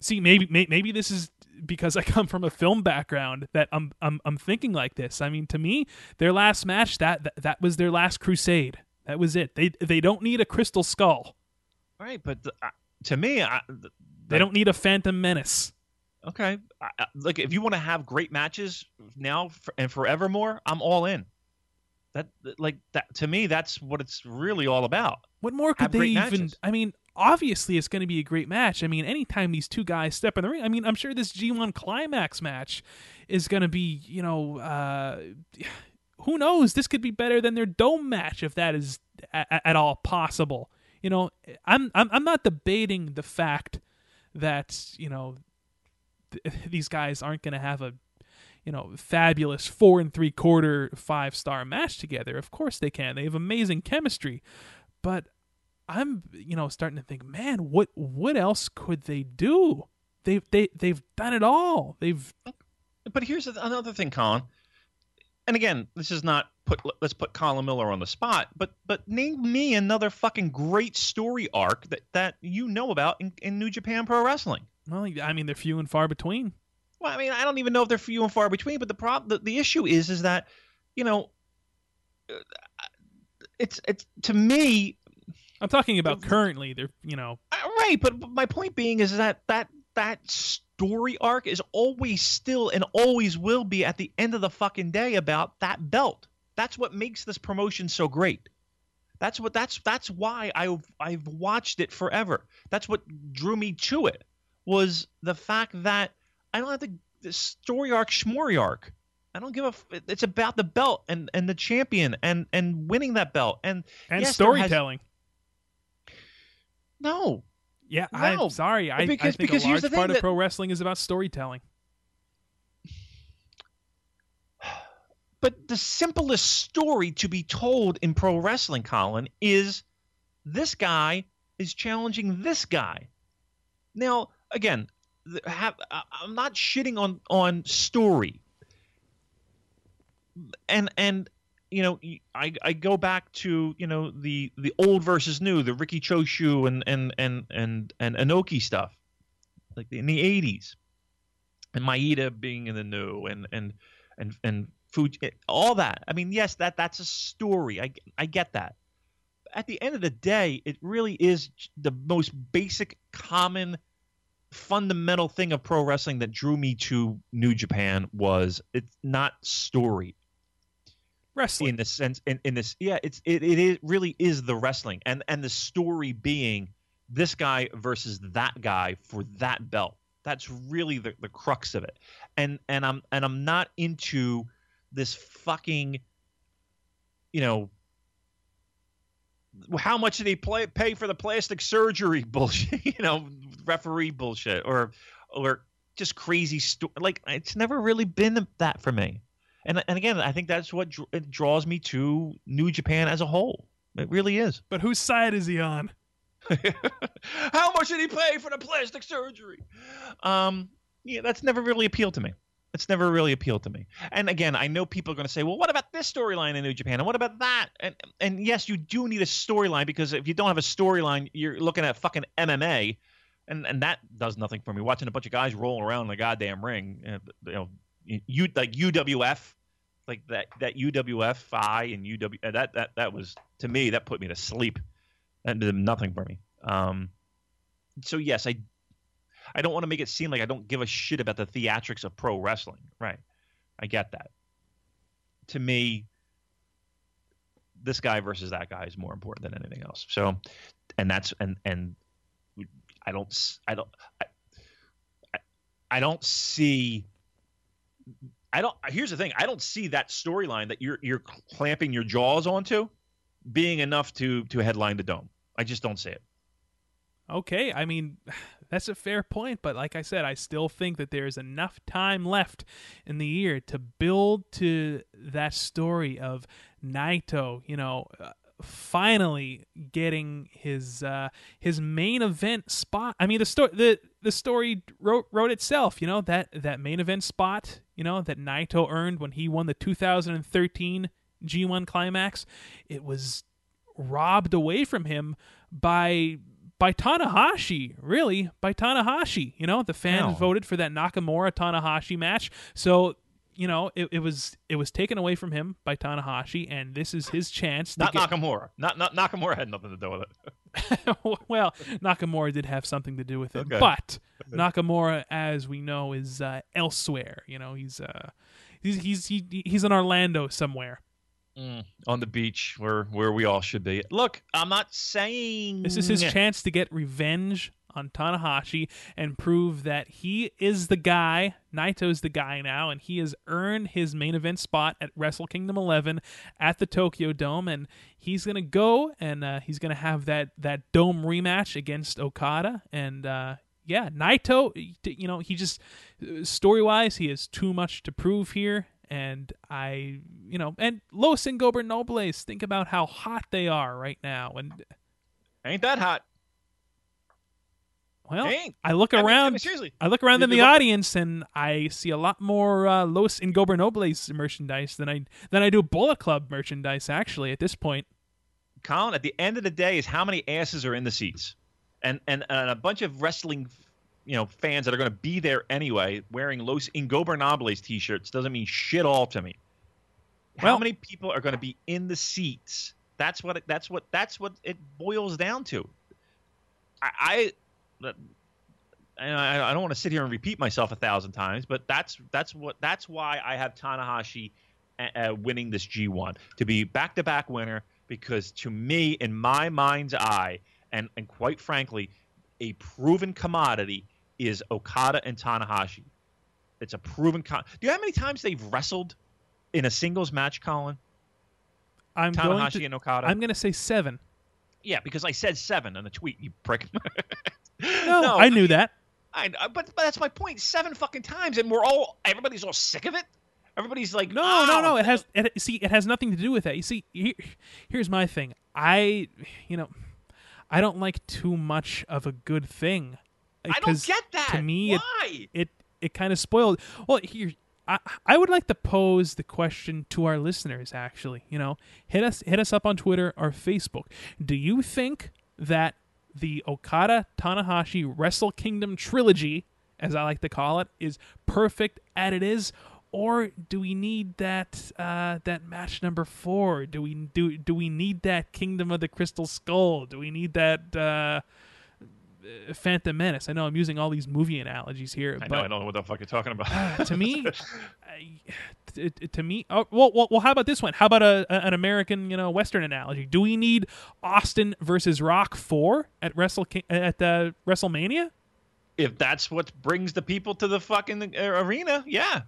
See, maybe maybe this is because I come from a film background that I'm I'm I'm thinking like this. I mean, to me, their last match that that, that was their last crusade. That was it. They they don't need a crystal skull. Right, but the, uh, to me, I, the, they don't need a phantom menace. Okay, I, like if you want to have great matches now and forevermore, I'm all in. That like that to me, that's what it's really all about. What more could have they even? Matches. I mean, obviously it's going to be a great match. I mean, anytime these two guys step in the ring, I mean, I'm sure this G1 climax match is going to be, you know, uh, who knows? This could be better than their dome match if that is a- at all possible. You know, I'm I'm I'm not debating the fact that you know th- these guys aren't going to have a you know fabulous four and three quarter five star match together. Of course they can. They have amazing chemistry, but I'm you know starting to think, man, what what else could they do? They've they they've done it all. They've. But here's another thing, Colin. And again, this is not put. Let's put Colin Miller on the spot. But but name me another fucking great story arc that that you know about in, in New Japan Pro Wrestling. Well, I mean, they're few and far between. Well, I mean, I don't even know if they're few and far between. But the problem, the, the issue is, is that you know, uh, it's it's to me I'm talking about currently. They're you know uh, right, but my point being is that that that story arc is always still and always will be at the end of the fucking day about that belt. That's what makes this promotion so great. That's what that's that's why I've I've watched it forever. That's what drew me to it was the fact that I don't have the, the story arc schmory arc. I don't give a. It's about the belt and and the champion and and winning that belt and and yes, storytelling. No. Yeah, no. I'm sorry. I, because, I think because a large part of pro wrestling is about storytelling. But the simplest story to be told in pro wrestling, Colin, is this guy is challenging this guy. Now, again, have, I'm not shitting on on story, and and you know, I, I go back to you know the the old versus new, the Riki Choshu and and and and and Inoki stuff, like in the '80s, and Maeda being in the new, and and and and Fuji, eh, all that. I mean, yes, that that's a story. I I get that. At the end of the day, it really is the most basic, common, fundamental thing of pro wrestling that drew me to New Japan was it's not story wrestling. In the sense in, in this yeah it's it, it is, really is the wrestling and and the story being this guy versus that guy for that belt. That's really the, the crux of it. And and i'm and i'm not into this fucking you know how much did he play, pay for the plastic surgery bullshit you know referee bullshit or or just crazy sto- like it's never really been that for me and and again, I think that's what dr- it draws me to New Japan as a whole. It really is. But whose side is he on? How much did he pay for the plastic surgery? Um, yeah, that's never really appealed to me. It's never really appealed to me. And again, I know people are going to say, "Well, what about this storyline in New Japan? And what about that?" And and yes, you do need a storyline because if you don't have a storyline, you're looking at fucking MMA, and and that does nothing for me. Watching a bunch of guys rolling around in the goddamn ring, uh, you know, you like UWF, like that that UWFI and UW uh, that that that was to me that put me to sleep. That did nothing for me. Um, so yes, I I don't want to make it seem like I don't give a shit about the theatrics of pro wrestling. Right. I get that. To me, this guy versus that guy is more important than anything else. So, and that's and and I don't I don't I, I don't see I don't here's the thing I don't see that storyline that you're you're clamping your jaws onto being enough to to headline the dome. I just don't see it. Okay, I mean that's a fair point, but like I said, I still think that there's enough time left in the year to build to that story of Naito, you know, uh, finally getting his uh, his main event spot. I mean, the story the the story wrote wrote itself. You know that that main event spot. You know that Naito earned when he won the 2013 G1 Climax. It was robbed away from him by by Tanahashi, really, by Tanahashi. You know, the fans No. voted for that Nakamura Tanahashi match. So, you know, it, it was it was taken away from him by Tanahashi, and this is his chance to Not get Nakamura. Not, not Nakamura had nothing to do with it. well, Nakamura did have something to do with it, Okay. but Nakamura, as we know, is uh, elsewhere. You know, he's uh, he's he's he, he's in Orlando somewhere. on the beach where where we all should be. Look, I'm not saying This is his chance to get revenge on Tanahashi and prove that he is the guy. Naito's the guy now, and he has earned his main event spot at Wrestle Kingdom 11 at the Tokyo Dome. And he's gonna go and uh, he's gonna have that that dome rematch against Okada. And uh, yeah, Naito, you know, he just story wise, he has too much to prove here. And I, you know, and Los Ingobernables, think about how hot they are right now. And Ain't that hot? Well, Ain't. I look I mean, I around. mean, seriously. I look around You- in the audience, and I see a lot more uh, Los Ingobernables merchandise than I than I do Bullet Club merchandise. Actually, at this point, Colin, at the end of the day, is how many asses are in the seats, and and, and a bunch of wrestling, you know, fans that are going to be there anyway, wearing Los Ingobernables t-shirts doesn't mean shit all to me. how Well- many people are going to be in the seats? That's what it, that's what that's what it boils down to. I I, I, I don't want to sit here and repeat myself a thousand times, but that's that's what that's why I have Tanahashi uh, uh, winning this G1 to be back-to-back winner because to me, in my mind's eye, and and quite frankly, a proven commodity is Okada and Tanahashi. It's a proven. Con- Do you know how many times they've wrestled in a singles match, Colin? I'm going Tanahashi to. and Okada. I'm going to say seven. Yeah, because I said seven in the tweet, you prick. No, I knew that. I, I- but, but that's my point. Seven fucking times, and we're all everybody's all sick of it. Everybody's like, No, "Oh, no, no. It has. It, see, it has nothing to do with that. You see, here, here's my thing. I, you know, I don't like too much of a good thing. I don't get that. To me, it Why? it it kind of spoiled. Well, here I I would like to pose the question to our listeners. Actually, you know, hit us hit us up on Twitter or Facebook. Do you think that the Okada Tanahashi Wrestle Kingdom trilogy, as I like to call it, is perfect as it is? Or do we need that uh, that match number four? Do we do do we need that Kingdom of the Crystal Skull? Do we need that uh, Phantom Menace? I know I'm using all these movie analogies here, I but know. I don't know what the fuck you're talking about. to me, I, to, to me, oh, well, well, well, how about this one? How about a, an American, you know, Western analogy? Do we need Austin versus Rock four at Wrestle at uh, WrestleMania? if that's what brings the people to the fucking uh, arena, yeah.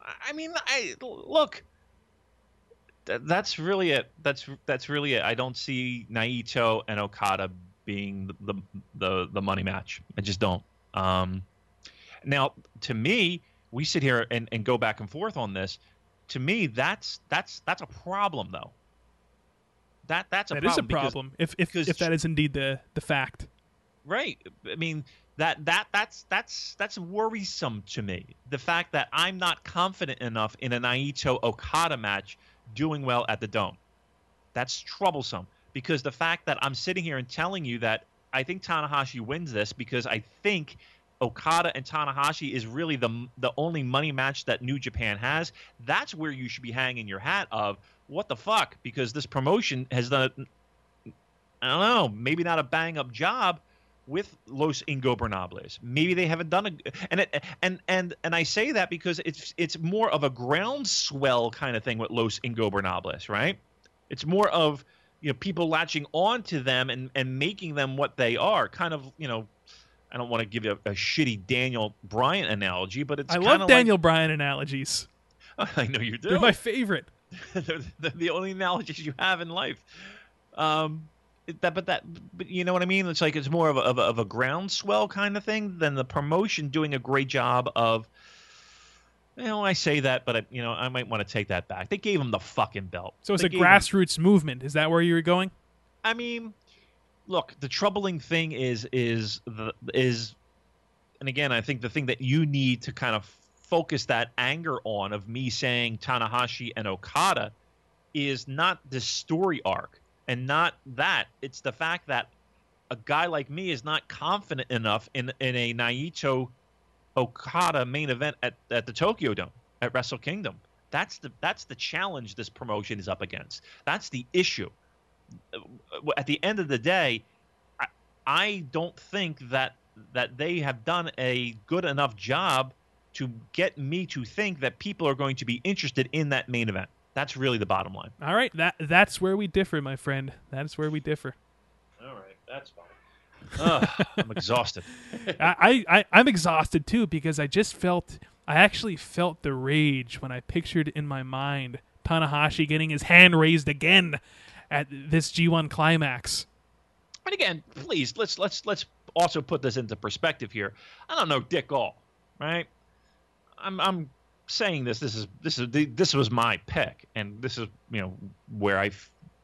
I- I mean, I look. That's really it. That's that's really it. I don't see Naito and Okada being the the the, money match. I just don't. Um, now, to me, we sit here and, and go back and forth on this. To me, that's that's that's a problem, though. That that's a That problem is a because- problem. if if because- if that is indeed the the fact. Right. I mean, that that that's that's that's worrisome to me. The fact that I'm not confident enough in a Naito Okada match doing well at the Dome. That's troublesome because the fact that I'm sitting here and telling you that I think Tanahashi wins this because I think Okada and Tanahashi is really the the only money match that New Japan has. That's where you should be hanging your hat of what the fuck because this promotion has done I don't know, maybe not a bang up job with Los Ingobernables. Maybe they haven't done a and it, and and and I say that because it's it's more of a groundswell kind of thing with Los Ingobernables, right? It's more of you know people latching on to them and and making them what they are, kind of you know. I don't want to give you a, a shitty Daniel Bryan analogy, but it's I love Daniel Bryan analogies. I know you do. They're my favorite. they're, they're the only analogies you have in life. Um, that, but that, but you know what I mean? It's like it's more of a, of a, of a groundswell kind of thing than the promotion doing a great job of. You know, I say that, but I, you know, I might want to take that back. They gave him the fucking belt. So it's They a gave him- grassroots movement. Is that where you were going? I mean, look, the troubling thing is is the is, and again, I think the thing that you need to kind of focus that anger on of me saying Tanahashi and Okada is not the story arc and not that. It's the fact that a guy like me is not confident enough in in a Naito Okada main event at, at the Tokyo Dome at Wrestle Kingdom. That's the that's the challenge this promotion is up against. That's the issue at the end of the day, I, I don't think that that they have done a good enough job to get me to think that people are going to be interested in that main event. That's really the bottom line. All right, that that's where we differ, my friend. That's where we differ. All right, that's fine. Ugh, I'm exhausted. I, I I'm exhausted too because I just felt I actually felt the rage when I pictured in my mind Tanahashi getting his hand raised again at this G1 climax. And again, please let's let's let's also put this into perspective here. I don't know Dick All, right? I'm I'm saying this. This is this is this was my pick, and this is you know where I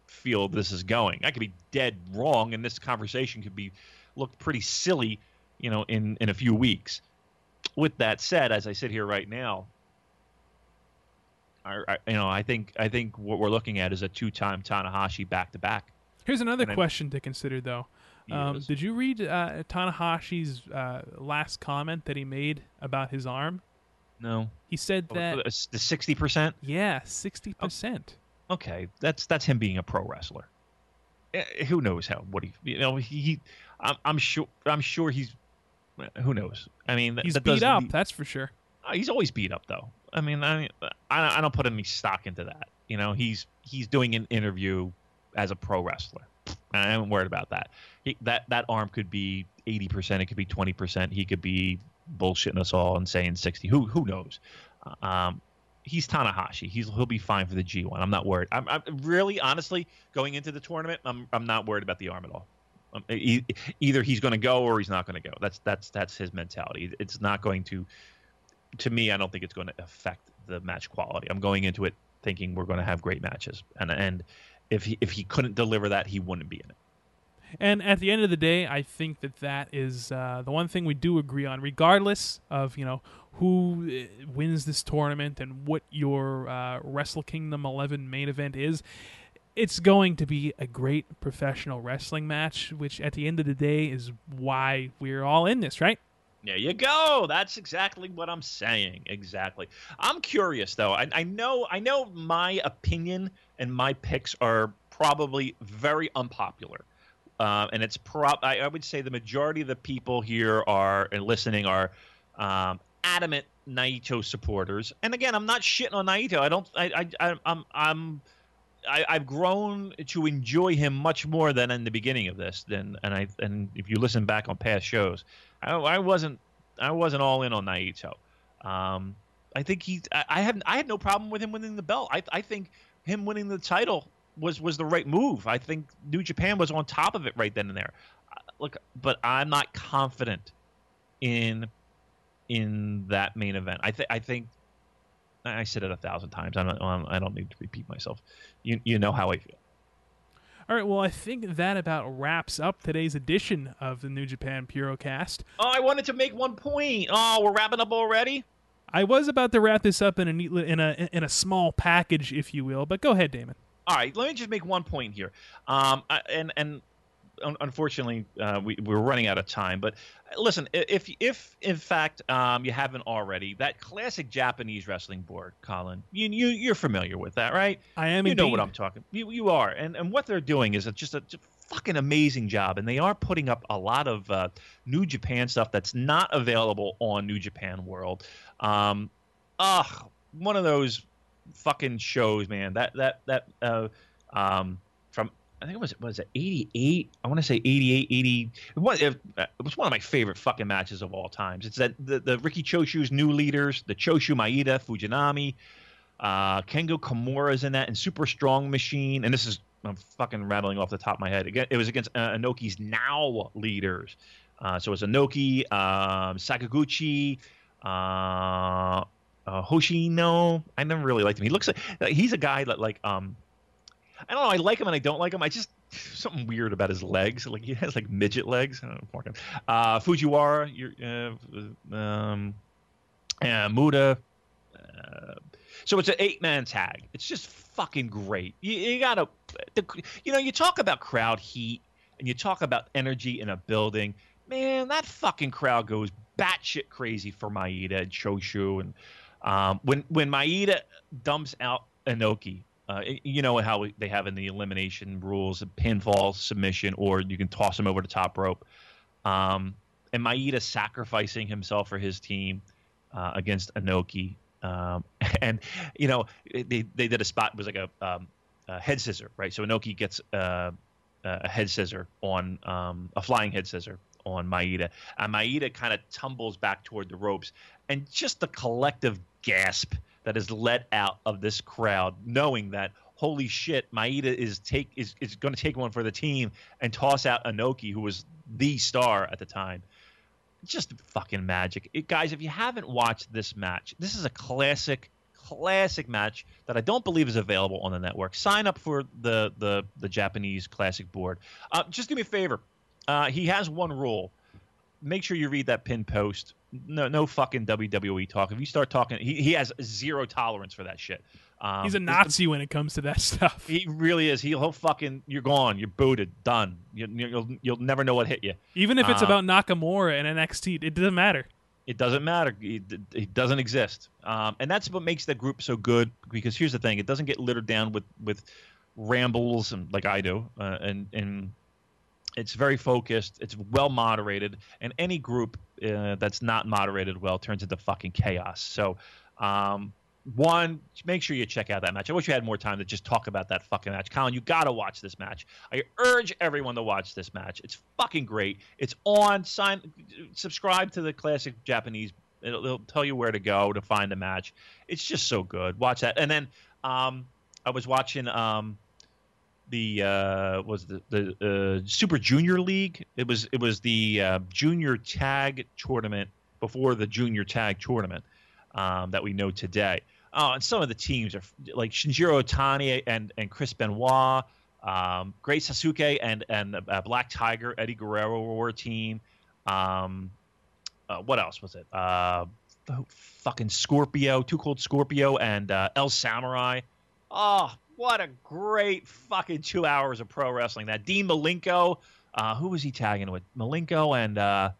feel this is going. I could be dead wrong, and this conversation could be looked pretty silly, you know, in in a few weeks. With that said, as I sit here right now, I, I you know I think I think what we're looking at is a two-time Tanahashi back-to-back. Here's another And I- question to consider, though. Um, did you read uh, Tanahashi's uh, last comment that he made about his arm? No, He said Oh, that, the sixty percent. yeah, 60%. Okay, that's that's him being a pro wrestler. Eh, Who knows how what he you know he, he I'm, I'm sure I'm sure he's who knows. I mean that- He's that beat up, that's for sure. uh, he's always beat up though. I mean I I, I don't put any stock into that. You know he's he's doing an interview as a pro wrestler. I am worried about that. He, that that arm could be eighty percent. It could be twenty percent. He could be bullshitting us all and saying sixty. Who who knows? Um, he's Tanahashi. He's he'll be fine for the G1. I'm not worried. I'm, I'm really honestly going into the tournament. I'm I'm not worried about the arm at all. Um, e- either he's going to go or he's not going to go. That's that's that's his mentality. It's not going to. To me, I don't think it's going to affect the match quality. I'm going into it thinking we're going to have great matches, and and if he if he couldn't deliver that, he wouldn't be in it. And at the end of the day, I think that that is uh, the one thing we do agree on, regardless of you know who uh, wins this tournament and what your uh, Wrestle Kingdom 11 main event is. It's going to be a great professional wrestling match, which at the end of the day is why we're all in this, right? There you go. That's exactly what I'm saying. Exactly. I'm curious though. I, I know I know my opinion and my picks are probably very unpopular. Uh, and it's prob I, I would say the majority of the people here are and listening are um, adamant Naito supporters. And again, I'm not shitting on Naito. I don't. I, I, I'm I'm I, I've grown to enjoy him much more than in the beginning of this. Than and I and if you listen back on past shows, I, I wasn't I wasn't all in on Naito. Um, I think he I, I had I had no problem with him winning the belt. I I think him winning the title was was the right move. I think New Japan was on top of it right then and there. Look, but I'm not confident in in that main event. I think I think I said it a thousand times. I don't I don't need to repeat myself. You you know how I feel. All right, well, I think that about wraps up today's edition of the New Japan Purocast. Oh, I wanted to make one point. Oh, we're wrapping up already. I was about to wrap this up in a neat, in a in a small package, if you will, but go ahead, Damon. All right, let me just make one point here. Um, I- and and un- unfortunately, uh, we we're running out of time. But uh, listen, if if in fact um, you haven't already, that classic Japanese wrestling board, Colin, you you you're familiar with that, right? I am you know what. I'm talking. You you are, and and what they're doing is a, just a just fucking amazing job, and they are putting up a lot of uh, New Japan stuff that's not available on New Japan World. Um, ugh, one of those fucking shows, man. That that that uh, um, I think it was was it 88? I want to say 88, 80. It was, it was one of my favorite fucking matches of all times. It's that the, the Riki Choshu's new leaders, the Choshu Maeda, Fujinami, uh, Kengo Kimura's in that, and Super Strong Machine. And this is I'm fucking rattling off the top of my head. It was against uh, Inoki's now leaders. Uh, so it's Inoki, um, Sakaguchi, uh, uh, Hoshino. I never really liked him. He looks like he's a guy that like um, I don't know. I like him and I don't like him. I just something weird about his legs. Like he has like midget legs. I don't know. Uh, Fujiwara, you're, uh, um, uh, Muto. Uh, so it's an eight man tag. It's just fucking great. You, you gotta, the, you know, you talk about crowd heat and you talk about energy in a building. Man, that fucking crowd goes batshit crazy for Maeda and Choshu. And um, when when Maeda dumps out Inoki, uh, you know how they have in the elimination rules: a pinfall, submission, or you can toss him over the top rope. Um, and Maeda sacrificing himself for his team uh, against Inoki. Um, and you know they they did a spot it was like a, um, a head scissor, right? So Inoki gets uh, a head scissor on um, a flying head scissor on Maeda, and Maeda kind of tumbles back toward the ropes, and just the collective gasp that is let out of this crowd, knowing that holy shit, Maeda is take is, is going to take one for the team and toss out Inoki, who was the star at the time. Just fucking magic, it, guys! If you haven't watched this match, this is a classic, classic match that I don't believe is available on the network. Sign up for the the the Japanese classic board. Uh, just do me a favor. Uh, he has one rule. Make sure you read that pin post. No, no fucking WWE talk. If you start talking, he, he has zero tolerance for that shit. Um, He's a Nazi when it comes to that stuff. He really is. He'll, he'll fucking. You're gone. You're booted. Done. You, you'll you'll never know what hit you. Even if it's uh, about Nakamura and NXT, it doesn't matter. It doesn't matter. It, it doesn't exist. Um, and that's what makes the group so good. Because here's the thing: it doesn't get littered down with with rambles and like I do, uh, and and it's very focused. It's well moderated, and any group uh, that's not moderated well turns into fucking chaos. So, um, one, make sure you check out that match. I wish you had more time to just talk about that fucking match. Colin, you got to watch this match. I urge everyone to watch this match. It's fucking great. It's on. Sign, subscribe to the classic Japanese. It'll, it'll tell you where to go to find the match. It's just so good. Watch that. And then um, I was watching um, the uh, was the the uh, Super Junior League. It was it was the uh, Junior Tag Tournament before the Junior Tag Tournament um, that we know today. Oh, and some of the teams are like Shinjiro Otani and and Chris Benoit, um, Great Sasuke and and uh, Black Tiger, Eddie Guerrero were a team. Um, uh, what else was it? Uh, fucking Scorpio, Too Cold Scorpio, and uh, El Samurai. Oh, what a great fucking two hours of pro wrestling! That Dean Malenko, uh, who was he tagging with? Malenko and uh,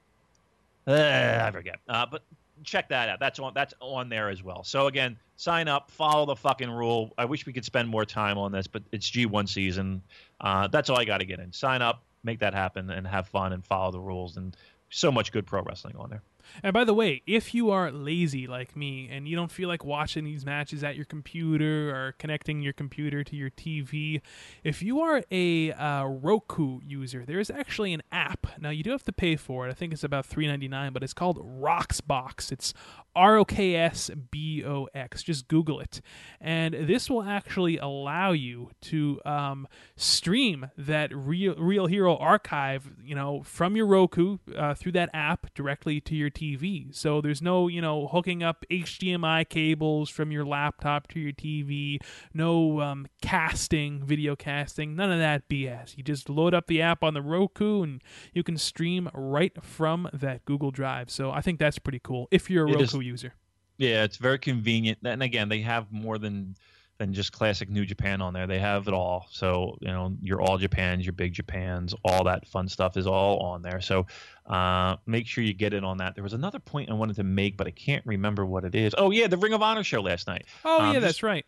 uh, I forget. Uh, but check that out. That's on that's on there as well. So again, sign up, follow the fucking rule. I wish we could spend more time on this, but it's G1 season. Uh, that's all I got to get in. Sign up, make that happen, and have fun and follow the rules. And so much good pro wrestling on there. And by the way, if you are lazy like me and you don't feel like watching these matches at your computer or connecting your computer to your TV, if you are a uh, Roku user, there is actually an app. Now you do have to pay for it. I think it's about three ninety nine, but it's called Roksbox. It's R O K S B O X. Just Google it, and this will actually allow you to um, stream that real Real Hero archive, you know, from your Roku uh, through that app directly to your TV. So there's no, you know, hooking up HDMI cables from your laptop to your TV, no um, casting, video casting, none of that BS. You just load up the app on the Roku and you can stream right from that Google Drive. So I think that's pretty cool if you're a It Roku is- user. Yeah, it's very convenient. And again, they have more than than just classic New Japan on there. They have it all. So you know, your All Japans, your Big Japans, all that fun stuff is all on there. So uh, make sure you get it on that. There was another point I wanted to make, but I can't remember what it is. Oh yeah, the Ring of Honor show last night. Oh, Um, yeah, that's right.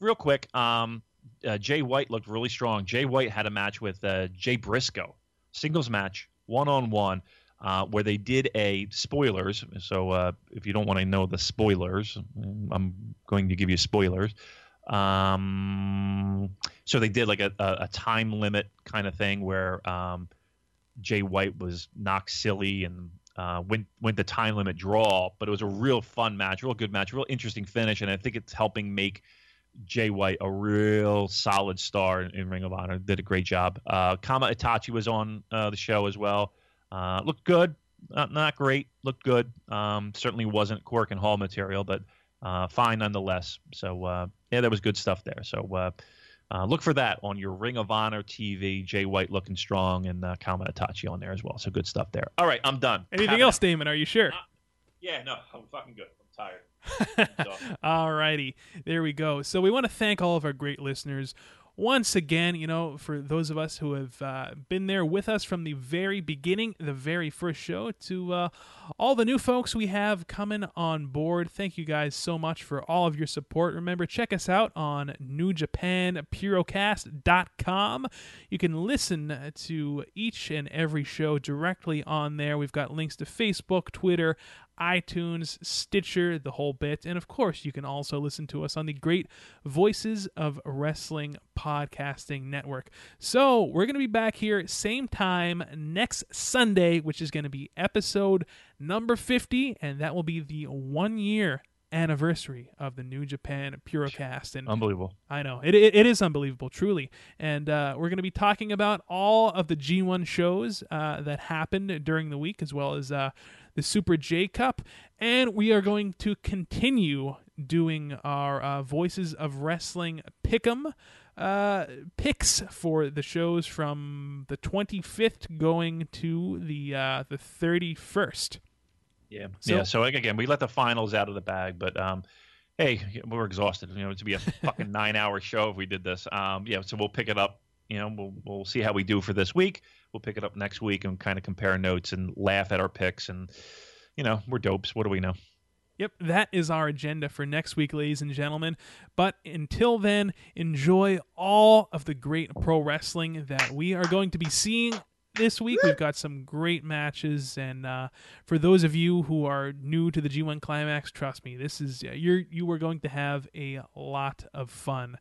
real quick, um, uh, Jay White looked really strong. Jay White had a match with uh, Jay Briscoe, singles match, one on one, where they did a spoilers. So uh, if you don't want to know the spoilers, I'm going to give you spoilers. Um, so they did like a, a, a time limit kind of thing where um, Jay White was knocked silly and uh, went went the time limit draw, but it was a real fun match, real good match, real interesting finish, and I think it's helping make Jay White a real solid star in, in Ring of Honor. Did a great job. Uh, Kamaitachi was on uh, the show as well. Uh, looked good, not not great. Looked good. Um, certainly wasn't Korakuen Hall material, but uh, fine nonetheless. So uh, yeah, there was good stuff there. So. Uh, uh, look for that on your Ring of Honor TV. Jay White looking strong and uh, Kamaitachi on there as well. So good stuff there. All right, I'm done. Anything Have else. Damon? Are you sure? Yeah, no, I'm fucking good. I'm tired. Alrighty, there we go. So we want to thank all of our great listeners once again. You know, for those of us who have uh, been there with us from the very beginning, the very first show, to uh, all the new folks we have coming on board. Thank you guys so much for all of your support. Remember, check us out on NewJapanPurocast.com. You can listen to each and every show directly on there. We've got links to Facebook, Twitter, iTunes, Stitcher, the whole bit. And of course, you can also listen to us on the great Voices of Wrestling podcasting network. So, we're going to be back here same time next Sunday, which is going to be episode number 50, and that will be the one year anniversary of the New Japan Purocast. And Unbelievable. I know it, it, it is unbelievable, truly. And uh, we're going to be talking about all of the G1 shows uh, that happened during the week, as well as uh, the Super J Cup. And we are going to continue doing our uh, Voices of Wrestling Pick'em uh, picks for the shows from the 25th going to the uh, the 31st. Yeah. So- yeah. So again, we let the finals out of the bag, but um, hey, we're exhausted. You know, it'd be a fucking nine-hour show if we did this. Um, yeah. So we'll pick it up. You know, we'll we'll see how we do for this week. We'll pick it up next week and kind of compare notes and laugh at our picks. And you know, we're dopes. What do we know? Yep, that is our agenda for next week, ladies and gentlemen. But until then, enjoy all of the great pro wrestling that we are going to be seeing this week. We've got some great matches, and uh, for those of you who are new to the G1 Climax, trust me, this is you're you are going to have a lot of fun.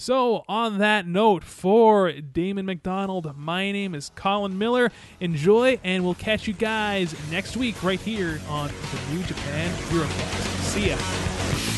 So, on that note, for Damon McDonald, my name is Colin Miller. Enjoy, and we'll catch you guys next week right here on the New Japan Purocast. See ya.